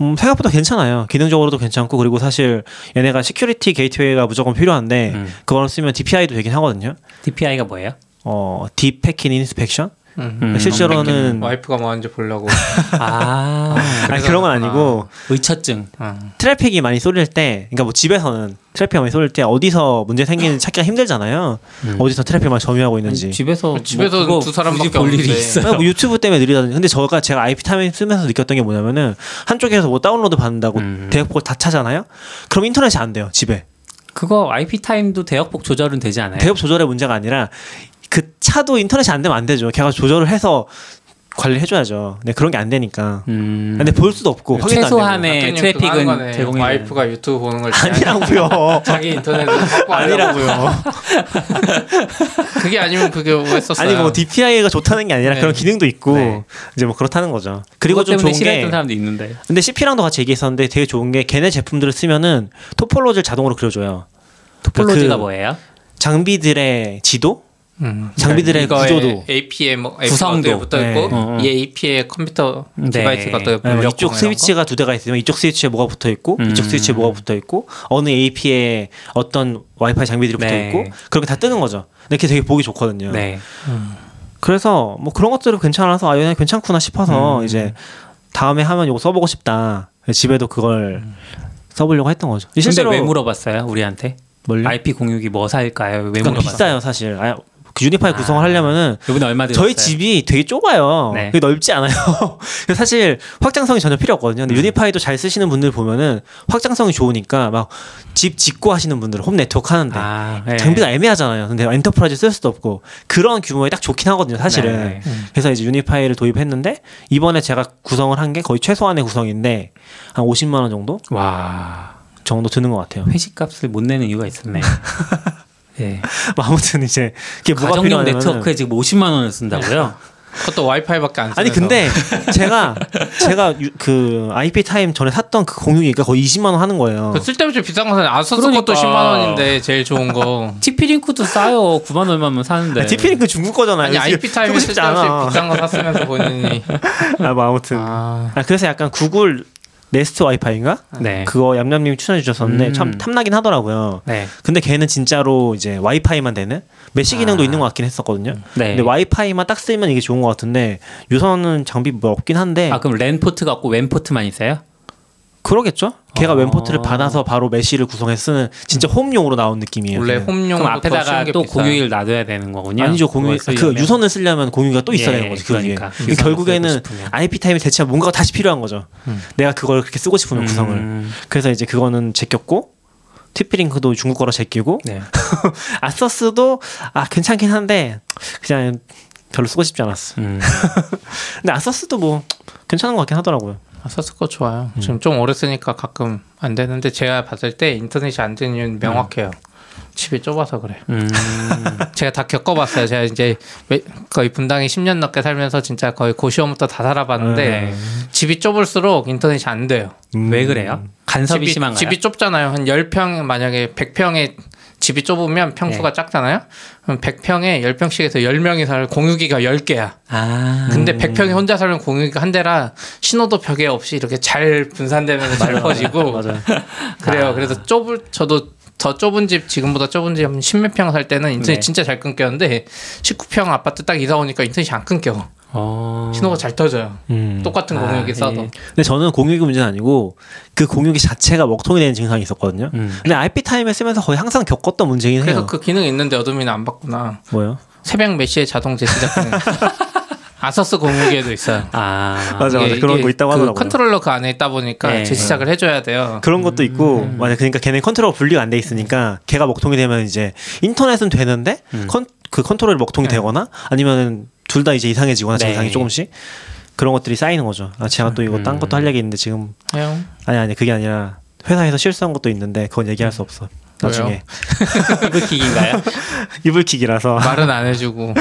음, 생각보다 괜찮아요. 기능적으로도 괜찮고 그리고 사실 얘네가 security gateway가 무조건 필요한데 음. 그걸 쓰면 DPI도 되긴 하거든요. DPI가 뭐예요? 어, Inspection? 음. 음. 실제로는 와이프가 뭐 하는지 보려고. 아, 아니 그런 건 아니고 의처증. 어. 트래픽이 많이 쏠릴 때, 그러니까 뭐 집에서는 트래픽 많이 쏠릴 때 어디서 문제 생기는지 찾기가 힘들잖아요. 음. 어디서 트래픽 많이 점유하고 있는지. 집에서 집에서 뭐 두 사람밖에 볼 일이. 있어요. 뭐 유튜브 때문에 느리다든지. 근데 저가 제가 ipTIME 쓰면서 느꼈던 게 뭐냐면은 한쪽에서 뭐 다운로드 받는다고 음. 대역폭 다 차잖아요. 그럼 인터넷이 안 돼요 집에. 그거 IP 타임도 대역폭 조절은 되지 않아요? 대역 조절의 문제가 아니라 그 차도 인터넷이 안 되면 안 되죠. 걔가 조절을 해서 관리를 해줘야죠. 근데 그런 게 안 되니까. 음. 근데 볼 수도 없고 확인도 안 최소한의 학교님 트래픽은. 제공이 와이프가 유튜브 보는 걸 아니라고요. 자기 인터넷을 확보하려고. 아니라고요. 그게 아니면 그게 왜 썼어요? 아니 뭐 DPI가 좋다는 게 아니라 네. 그런 기능도 있고 네. 이제 뭐 그렇다는 거죠. 그리고 좀 좋은 게 사람도 있는데. 근데 CP랑도 같이 얘기했었는데 되게 좋은 게 걔네 제품들을 쓰면은 topology를 자동으로 그려줘요. topology가 그 뭐예요? 장비들의 지도, 음. 장비들의 이거에 구조도. AP에 뭐 구성도. 붙어 있고 네. 어, 어. 이 AP에 컴퓨터 네. device가 또 네, 뭐 이쪽 스위치가 두 대가 있으면 이쪽 스위치에 뭐가 붙어 있고 음. 이쪽 스위치에 뭐가 붙어 있고 어느 AP에 어떤 와이파이 장비들이 붙어 네. 있고 그렇게 다 뜨는 거죠. 근데 그게 되게 보기 좋거든요. 네. 그래서 뭐 그런 것들이 괜찮아서 아 얘네 괜찮구나 싶어서 음. 이제 다음에 하면 이거 써보고 싶다. 집에도 그걸 써보려고 했던 거죠. 실제로 왜 물어봤어요? 우리한테? 뭘요? IP 공유기 뭐 살까요? 왜 그러니까 물어봤어요? 비싸요 사실. 아, 그 UniFi 아. 구성을 하려면은 이번에 얼마 들었어요? 저희 집이 되게 좁아요. 네. 그게 넓지 않아요. 사실 확장성이 전혀 필요 없거든요. 음. 근데 UniFi도 잘 쓰시는 분들 보면은 확장성이 좋으니까 막 집 짓고 하시는 분들 홈 네트워크 하는데 아, 네. 장비가 애매하잖아요. 근데 enterprise 쓸 수도 없고 그런 규모에 딱 좋긴 하거든요. 사실은. 네. 그래서 이제 UniFi를 도입했는데 이번에 제가 구성을 한 게 거의 최소한의 구성인데 한 50만 원 정도 와 정도 드는 것 같아요. 회식값을 못 내는 이유가 있었네. 예. 뭐 아무튼 이제 뭐가 가정용 필요하냐면 네트워크에 지금 50만 원을 쓴다고요? 그것도 와이파이밖에 안 쓰면서 아니 근데 제가 제가 유- 그 ipTIME 전에 샀던 그 공유기가 거의 20만 원 하는 거예요. 그 쓸데없이 비싼 거 사는 ASUS 그러니까. 것도 10만 원인데 제일 좋은 거 TP-Link도 싸요. 9만 얼마면 사는데. 아, TP-Link 중국 거잖아요. 아니 ipTIME에 쓰고 싶지 쓸데없이 않아. 비싼 거 샀으면서 본인이 아, 뭐 아무튼. 아 아, 그래서 약간 Google Nest Wifi인가? 네. 그거 얌얌님이 추천해 주셨었는데 음. 참 탐나긴 하더라고요. 네. 근데 걔는 진짜로 이제 와이파이만 되는 mesh 기능도 아. 있는 것 같긴 했었거든요. 네. 근데 와이파이만 딱 쓰면 이게 좋은 것 같은데 유선은 장비 뭐 없긴 한데 아 그럼 랜 포트가 없고 WAN 포트만 있어요? 그러겠죠? 걔가 어. 왼포트를 받아서 바로 메시를 구성해 쓰는 진짜 홈용으로 나온 느낌이에요. 원래 걔는. 홈용 그럼 앞에다가 또 공유기를 놔둬야 되는 거군요. 아니죠 공유 그걸 그 쓰려면? 유선을 쓰려면 공유가 또 있어야 예, 되는 거지 그 위에. 그러니까. 그러니까 유선을 결국에는. IP 타임이 대체하면 뭔가가 다시 필요한 거죠. 음. 내가 그걸 그렇게 쓰고 싶으면 구성을. 음, 그래서 이제 그거는 제꼈고 티피링크도 중국 거로 제끼고 네. 아서스도 아 괜찮긴 한데 그냥 별로 쓰고 싶지 않았어. 음. 근데 아서스도 뭐 괜찮은 것 같긴 하더라고요. 아서스 거 좋아요. 음. 지금 좀 오래 쓰니까 가끔 안 되는데 제가 봤을 때 인터넷이 안 되는 이유는 명확해요. 집이 좁아서 그래. 음. 제가 다 겪어봤어요. 제가 이제 왜- 거의 분당에 10년 넘게 살면서 진짜 거의 고시원부터 다 살아봤는데 네. 집이 좁을수록 인터넷이 안 돼요. 왜 그래요? 간섭이 집이, 심한가요? 집이 좁잖아요. 한 10평 만약에 100평에 집이 좁으면 평수가 네. 작잖아요. 그럼 100평에 10평씩에서 10명이 살 공유기가 10개야. 아. 근데 100평에 혼자 살면 공유기가 한 대라 신호도 벽에 없이 이렇게 잘 분산되면서 잘 퍼지고 맞아요. 그래요. 아. 그래서 좁을 저도 더 좁은 집 지금보다 좁은 집한 십몇 평 살 때는 인터넷 네. 진짜 잘 끊겼는데 19평 아파트 딱 이사 오니까 인터넷이 안 끊겨. 어. 신호가 잘 터져요. 음. 똑같은 아, 공유기 써도. 예. 근데 저는 공유기 문제는 아니고 그 공유기 자체가 먹통이 되는 증상이 있었거든요. 음. 근데 ipTIME에 쓰면서 거의 항상 겪었던 문제긴 해요. 그래서 그 기능이 있는데 어둠이는 안 봤구나. 뭐요? 새벽 몇 시에 자동 재시작 기능. ASUS 공유기에도 있어요. 아. 맞아, 맞아. 그런 거 있다고 그 하더라고요. 컨트롤러 그 안에 있다 보니까 네. 재시작을 해줘야 돼요. 그런 것도 있고 맞아 그러니까 걔네 컨트롤 분리가 안돼 음. 있으니까 걔가 먹통이 되면 이제 인터넷은 되는데 컨 그 컨트롤 먹통이 네. 되거나 아니면은 둘 다 이제 이상해지거나 네. 증상이 조금씩 그런 것들이 쌓이는 거죠. 아 제가 또 이거 딴 음. 것도 할 얘기 있는데 지금 그냥 아니 아니 그게 아니라 회사에서 실수한 것도 있는데 그건 얘기할 수 없어. 나중에 이불킥인가요? 이불킥이라서 말은 안 해주고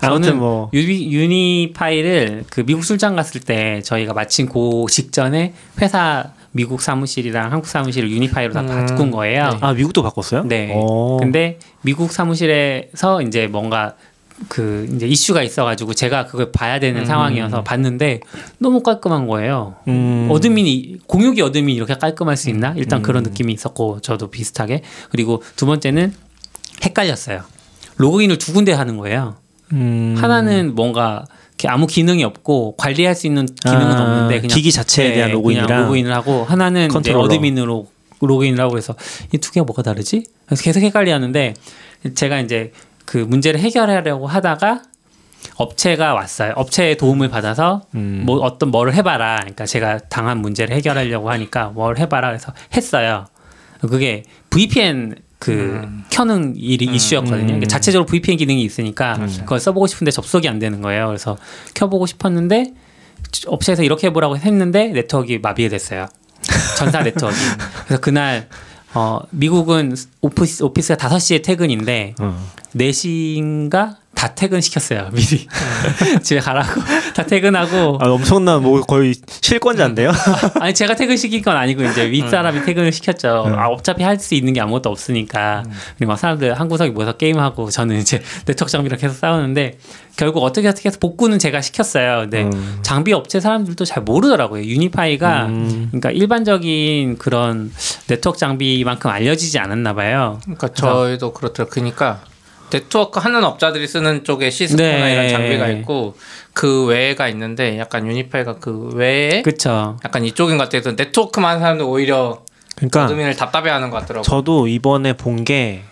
아무튼 뭐 유니, 유니파이를 그 미국 출장 갔을 때 저희가 마침 그 직전에 회사 미국 사무실이랑 한국 사무실을 유니파이로 다 음. 바꾼 거예요. 아 미국도 바꿨어요? 네. 어. 근데 미국 사무실에서 이제 뭔가 그 이제 이슈가 있어가지고 제가 그걸 봐야 되는 음. 상황이어서 봤는데 너무 깔끔한 거예요. 음. admin이 공유기 admin이 이렇게 깔끔할 수 있나? 일단 그런 느낌이 있었고 저도 비슷하게 그리고 두 번째는 헷갈렸어요. 로그인을 두 군데 하는 거예요. 음. 하나는 뭔가 아무 기능이 없고 관리할 수 있는 기능은 아, 없는데 그냥 기기 자체에 네, 대한 그냥 로그인이랑 로그인을 하고 하나는. admin으로 로그인을 하고 해서 이 두 개가 뭐가 다르지? 그래서 계속 헷갈리하는데 제가 이제 그 문제를 해결하려고 하다가 업체가 왔어요. 업체의 도움을 받아서 음. 뭐 어떤 뭐를 해봐라. 그러니까 제가 당한 문제를 해결하려고 하니까 뭘 해봐라 해서 했어요. 그게 VPN 그 켜는 일이 이슈였거든요. 음. 그러니까 자체적으로 VPN 기능이 있으니까 음. 그걸 써보고 싶은데 접속이 안 되는 거예요. 그래서 켜보고 싶었는데 업체에서 이렇게 해보라고 했는데 네트워크가 마비됐어요. 전사 네트워크. 그래서 그날 어 미국은 오피스 오피스가 5시에 퇴근인데 어. 4시인가 다 퇴근시켰어요. 미리. 집에 가라고. 다 퇴근하고 아, 엄청난 뭐 거의 실권자인데요. 아니 제가 퇴근시킨 건 아니고 이제 윗사람이 음. 퇴근을 시켰죠. 아, 어차피 할 수 있는 게 아무것도 없으니까. 음. 그리고 막 사람들 한 구석에 모여서 게임하고 저는 이제 네트워크 장비랑 계속 싸우는데 결국 어떻게 어떻게 해서 복구는 제가 시켰어요. 근데 음. 장비 업체 사람들도 잘 모르더라고요. 유니파이가 음. 그러니까 일반적인 그런 네트워크 장비만큼 알려지지 않았나 봐요. 그러니까 저희도 그렇더라고요. 그러니까 네트워크 하는 업자들이 쓰는 쪽에 Cisco나 네. 이런 장비가 있고 그 외가 있는데 약간 UniFi가 그 외에 그렇죠. 약간 이쪽인 것 같아서 네트워크만 하는 사람들 오히려 그러니까 admin을 답답해하는 것 같더라고. 저도 이번에 본 게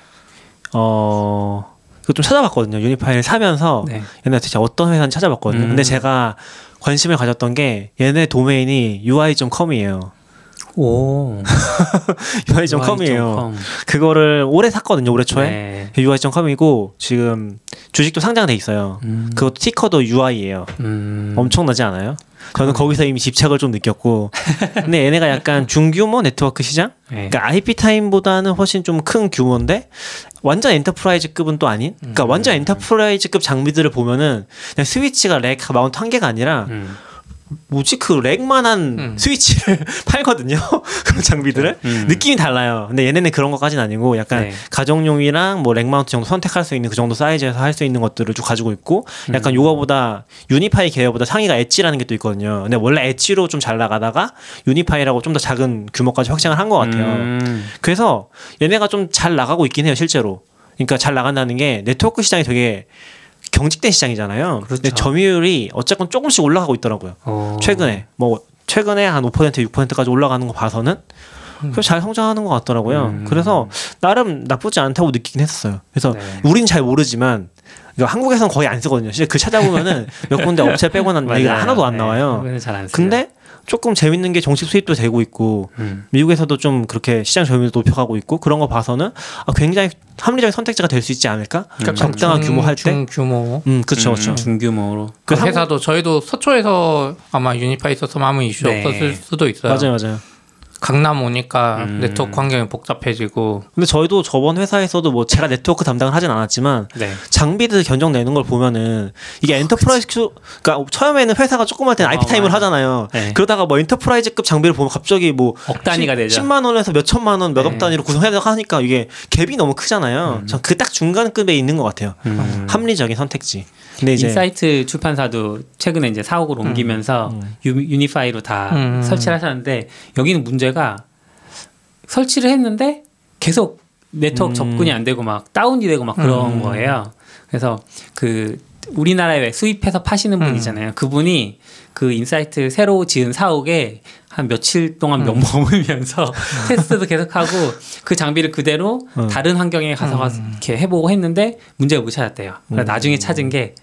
어. 그거 좀 찾아봤거든요. UniFi를 사면서 네. 옛날에 진짜 어떤 회사인지 찾아봤거든요. 음. 근데 제가 관심을 가졌던 게 얘네 도메인이 ui.com이에요. 오. ui.com이에요. 그거를 올해 샀거든요. 올해 초에. 네. ui.com이고 지금 주식도 상장돼 있어요. 음. 그것도 ticker도 UI예요. 음. 엄청나지 않아요? 저는 거기서 이미 집착을 좀 느꼈고, 근데 얘네가 약간 중규모 네트워크 시장? 네. 그러니까 ipTIME보다는 훨씬 좀 큰 규모인데 완전 enterprise급은 또 아닌. 그러니까 완전 enterprise급 장비들을 보면은 그냥 스위치가 rack mount 한 개가 아니라 음. 뭐지 그 rack만한 음. 스위치를 팔거든요. 그런 장비들을 음. 느낌이 달라요. 근데 얘네는 그런 것까지는 아니고 약간 네. 가정용이랑 뭐 rack mount 정도 선택할 수 있는 그 정도 사이즈에서 할 수 있는 것들을 쭉 가지고 있고 약간 요거보다 UniFi 계열보다 상위가 Edge라는 게 또 있거든요. 근데 원래 엣지로 좀 잘 나가다가 UniFi라고 좀 더 작은 규모까지 확장을 한 것 같아요. 음. 그래서 얘네가 좀 잘 나가고 있긴 해요, 실제로. 그러니까 잘 나간다는 게 네트워크 시장이 되게 경직된 시장이잖아요. 그렇죠. 근데 점유율이 어쨌건 조금씩 올라가고 있더라고요. 어. 최근에 뭐 최근에 한 5% 6%까지 올라가는 거 봐서는 그래서 잘 성장하는 것 같더라고요. 음. 그래서 나름 나쁘지 않다고 느끼긴 했었어요. 그래서 네. 우린 잘 모르지만 한국에서는 거의 안 쓰거든요. 진짜 그 찾아보면은 몇 군데 업체 빼고는. 얘기가 하나도 안 네, 나와요. 써요. 근데 조금 재밌는 게 정식 수입도 되고 있고 음. 미국에서도 좀 그렇게 시장 점유율도 높여가고 있고 그런 거 봐서는 아, 굉장히 합리적인 선택지가 될 수 있지 않을까? 약간 적당한 중- 규모 할 때. 중규모. 음, 그렇죠, 음, 그렇죠. 중규모로. 그그 회사도 저희도 서초에서 아마 UniFi 있었으면 아무 이슈 네. 없었을 수도 있어요. 맞아요, 맞아요. 강남 오니까 음. 네트워크 환경이 복잡해지고 근데 저희도 저번 회사에서도 뭐 제가 네트워크 담당을 하진 않았지만 네. 장비들 견적 내는 걸 보면은 이게 enterprise급, 그러니까 처음에는 회사가 조그만 때는 IP 어, TIME을 맞아. 하잖아요. 네. 그러다가 뭐 enterprise급 장비를 보면 갑자기 뭐 억 단위가 되죠. 10만 원에서 몇 천만 원, 몇억 네. 단위로 구성해야 하니까 이게 갭이 너무 크잖아요. 전그딱 중간급에 있는 것 같아요. 음. 합리적인 선택지. 근데 이제 인사이트 출판사도 최근에 이제 사옥을 옮기면서 음. 유, UniFi로 다 음. 설치를 하셨는데 여기는 문제가 설치를 했는데 계속 네트워크 음. 접근이 안 되고 막 다운이 되고 막 그런 음. 거예요. 그래서 그 우리나라에 왜 수입해서 파시는 분 음. 있잖아요. 그분이 그 인사이트 새로 지은 사옥에 한 며칠 동안 명 음. 머물면서 테스트도 계속하고 그 장비를 그대로 음. 다른 환경에 가서 음. 이렇게 해보고 했는데 문제를 못 찾았대요. 그러니까 음. 나중에 찾은 게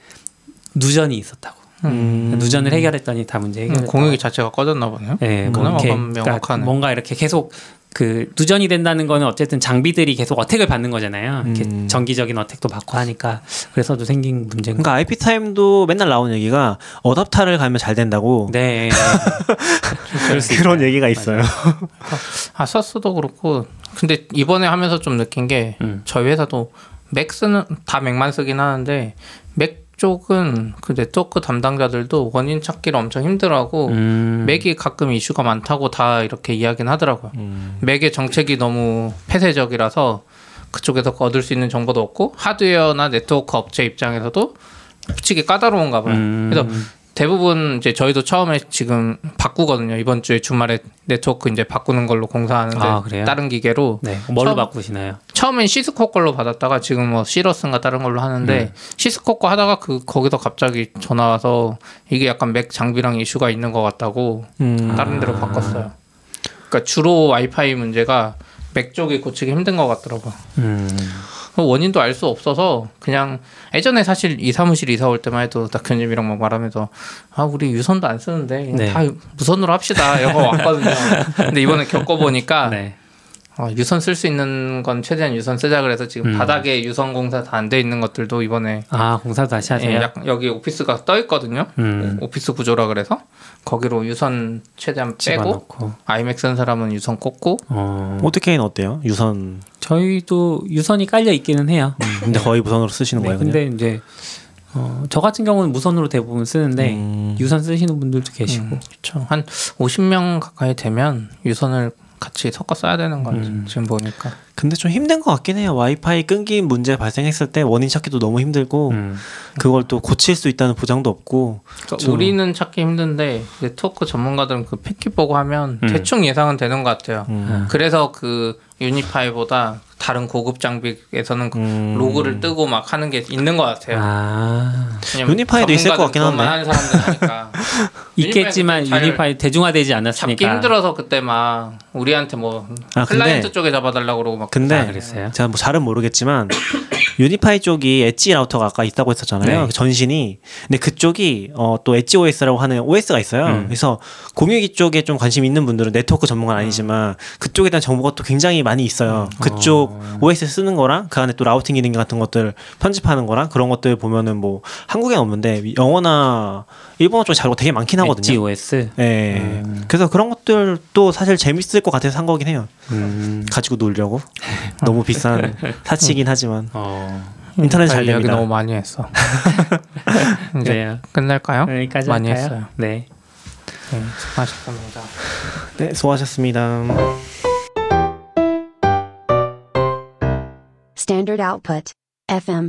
누전이 있었다고. 음. 누전을 해결했더니 다 문제 음, 해결했다. 공유기 자체가 꺼졌나 보네요. 네, 뭐 그나마 이렇게 그러니까. 뭔가 이렇게 계속 그 누전이 된다는 거는 어쨌든 장비들이 계속 어택을 받는 거잖아요. 이렇게 음. 정기적인 어택도 받고 하니까 그래서도 생긴 문제인 거. 그러니까 IP 타임도 맨날 나오는 얘기가 어답타를 가면 잘 된다고 네. 그럴 수 그런. 얘기가 있어요. ASUS도 그렇고 근데 이번에 하면서 좀 느낀 게 음. 저희 회사도 Mac 쓰는 다 Mac만 쓰긴 하는데 Mac 쪽은 그 네트워크 담당자들도 원인 찾기를 엄청 힘들어하고 음. 맥이 가끔 이슈가 많다고 다 이렇게 이야기는 하더라고요. Mac의 정책이 너무 폐쇄적이라서 그쪽에서 얻을 수 있는 정보도 없고 하드웨어나 네트워크 업체 입장에서도 솔직히 까다로운가 봐요. 음. 그래서 대부분 이제 저희도 처음에 지금 바꾸거든요. 이번 주에 주말에 네트워크 이제 바꾸는 걸로 공사하는데 아? 다른 기계로 네. 뭘로 처음- 바꾸시나요? 처음엔 시스코 걸로 받았다가 지금 뭐 시러스인가 다른 걸로 하는데 네. 시스코 거 하다가 그 거기서 갑자기 전화 와서 이게 약간 맥 장비랑 이슈가 있는 것 같다고 음. 다른 데로 바꿨어요. 그러니까 주로 와이파이 문제가 맥 쪽이 고치기 힘든 것 같더라고요. 음. 그 원인도 알 수 없어서 그냥 예전에 사실 이 사무실 이사 올 때만 해도 낙현님이랑 막 말하면서 아 우리 유선도 안 쓰는데 네. 다 무선으로 합시다 거 왔거든요. 근데 이번에 겪어보니까 네. 어, 유선 쓸 수 있는 건 최대한 유선 쓰자 그래서 지금 음. 바닥에 유선 공사 다 안 돼 있는 것들도 이번에 아 공사 다시 예, 하세요? 약- 여기 오피스가 떠 있거든요. 음. 오피스 구조라 그래서 거기로 유선 최대한 빼고. 아이맥 쓴 사람은 유선 꽂고 어. 오드케이는 어때요? 유선 저희도 유선이 깔려 있기는 해요. 근데 거의 무선으로 쓰시는 네, 거예요? 그냥? 근데 이제 어, 저 같은 경우는 무선으로 대부분 쓰는데 음. 유선 쓰시는 분들도 계시고. 그렇죠. 한 50명 가까이 되면 유선을 같이 섞어 써야 되는 건지 음. 지금 보니까 근데 좀 힘든 것 같긴 해요. 와이파이 끊긴 문제 발생했을 때 원인 찾기도 너무 힘들고 음. 그걸 또 고칠 수 있다는 보장도 없고 그러니까 저- 우리는 찾기 힘든데 네트워크 전문가들은 그 패킷 보고 하면 음. 대충 예상은 되는 것 같아요. 음. 그래서 그 UniFi보다 다른 고급 장비에서는 그 음. 로그를 뜨고 막 하는 게 있는 것 같아요. 아 UniFi도 있을 것 같긴 한데. 하는 사람들 하니까 있겠지만 잘 UniFi 대중화되지 않았으니까. 잡기 힘들어서 그때 막 우리한테 뭐 아, 근데- 클라이언트 쪽에 잡아달라고 그러고 막 근데 아, 그랬어요? 제가 뭐 잘은 모르겠지만 UniFi 쪽이 엣지 라우터가 아까 있다고 했었잖아요. 네. 그 전신이. 근데 그쪽이 어, 또 엣지 OS라고 하는 OS가 있어요. 음. 그래서 공유기 쪽에 좀 관심 있는 분들은 네트워크 전문가는 아니지만 그쪽에 대한 정보가 또 굉장히 많이 있어요. 그쪽 OS 쓰는 거랑 그 안에 또 routing 기능 같은 것들 편집하는 거랑 그런 것들 보면은 뭐 한국엔 없는데 영어나 일본어 쪽에 자료가 되게 많긴 하거든요. 엣지 OS. 예. 그래서 그런 것들도 사실 재밌을 것 같아서 산 거긴 해요. 음. 가지고 놀려고. 너무 비싼 사치긴 하지만 어. 인터넷 잘 이야기 됩니다. 너무 많이 했어. 이제 그래요. 끝낼까요? 여기까지 많이 할까요? 했어요. 네. 네, 수고하셨습니다. 네, 수고하셨습니다. Standard output. FM.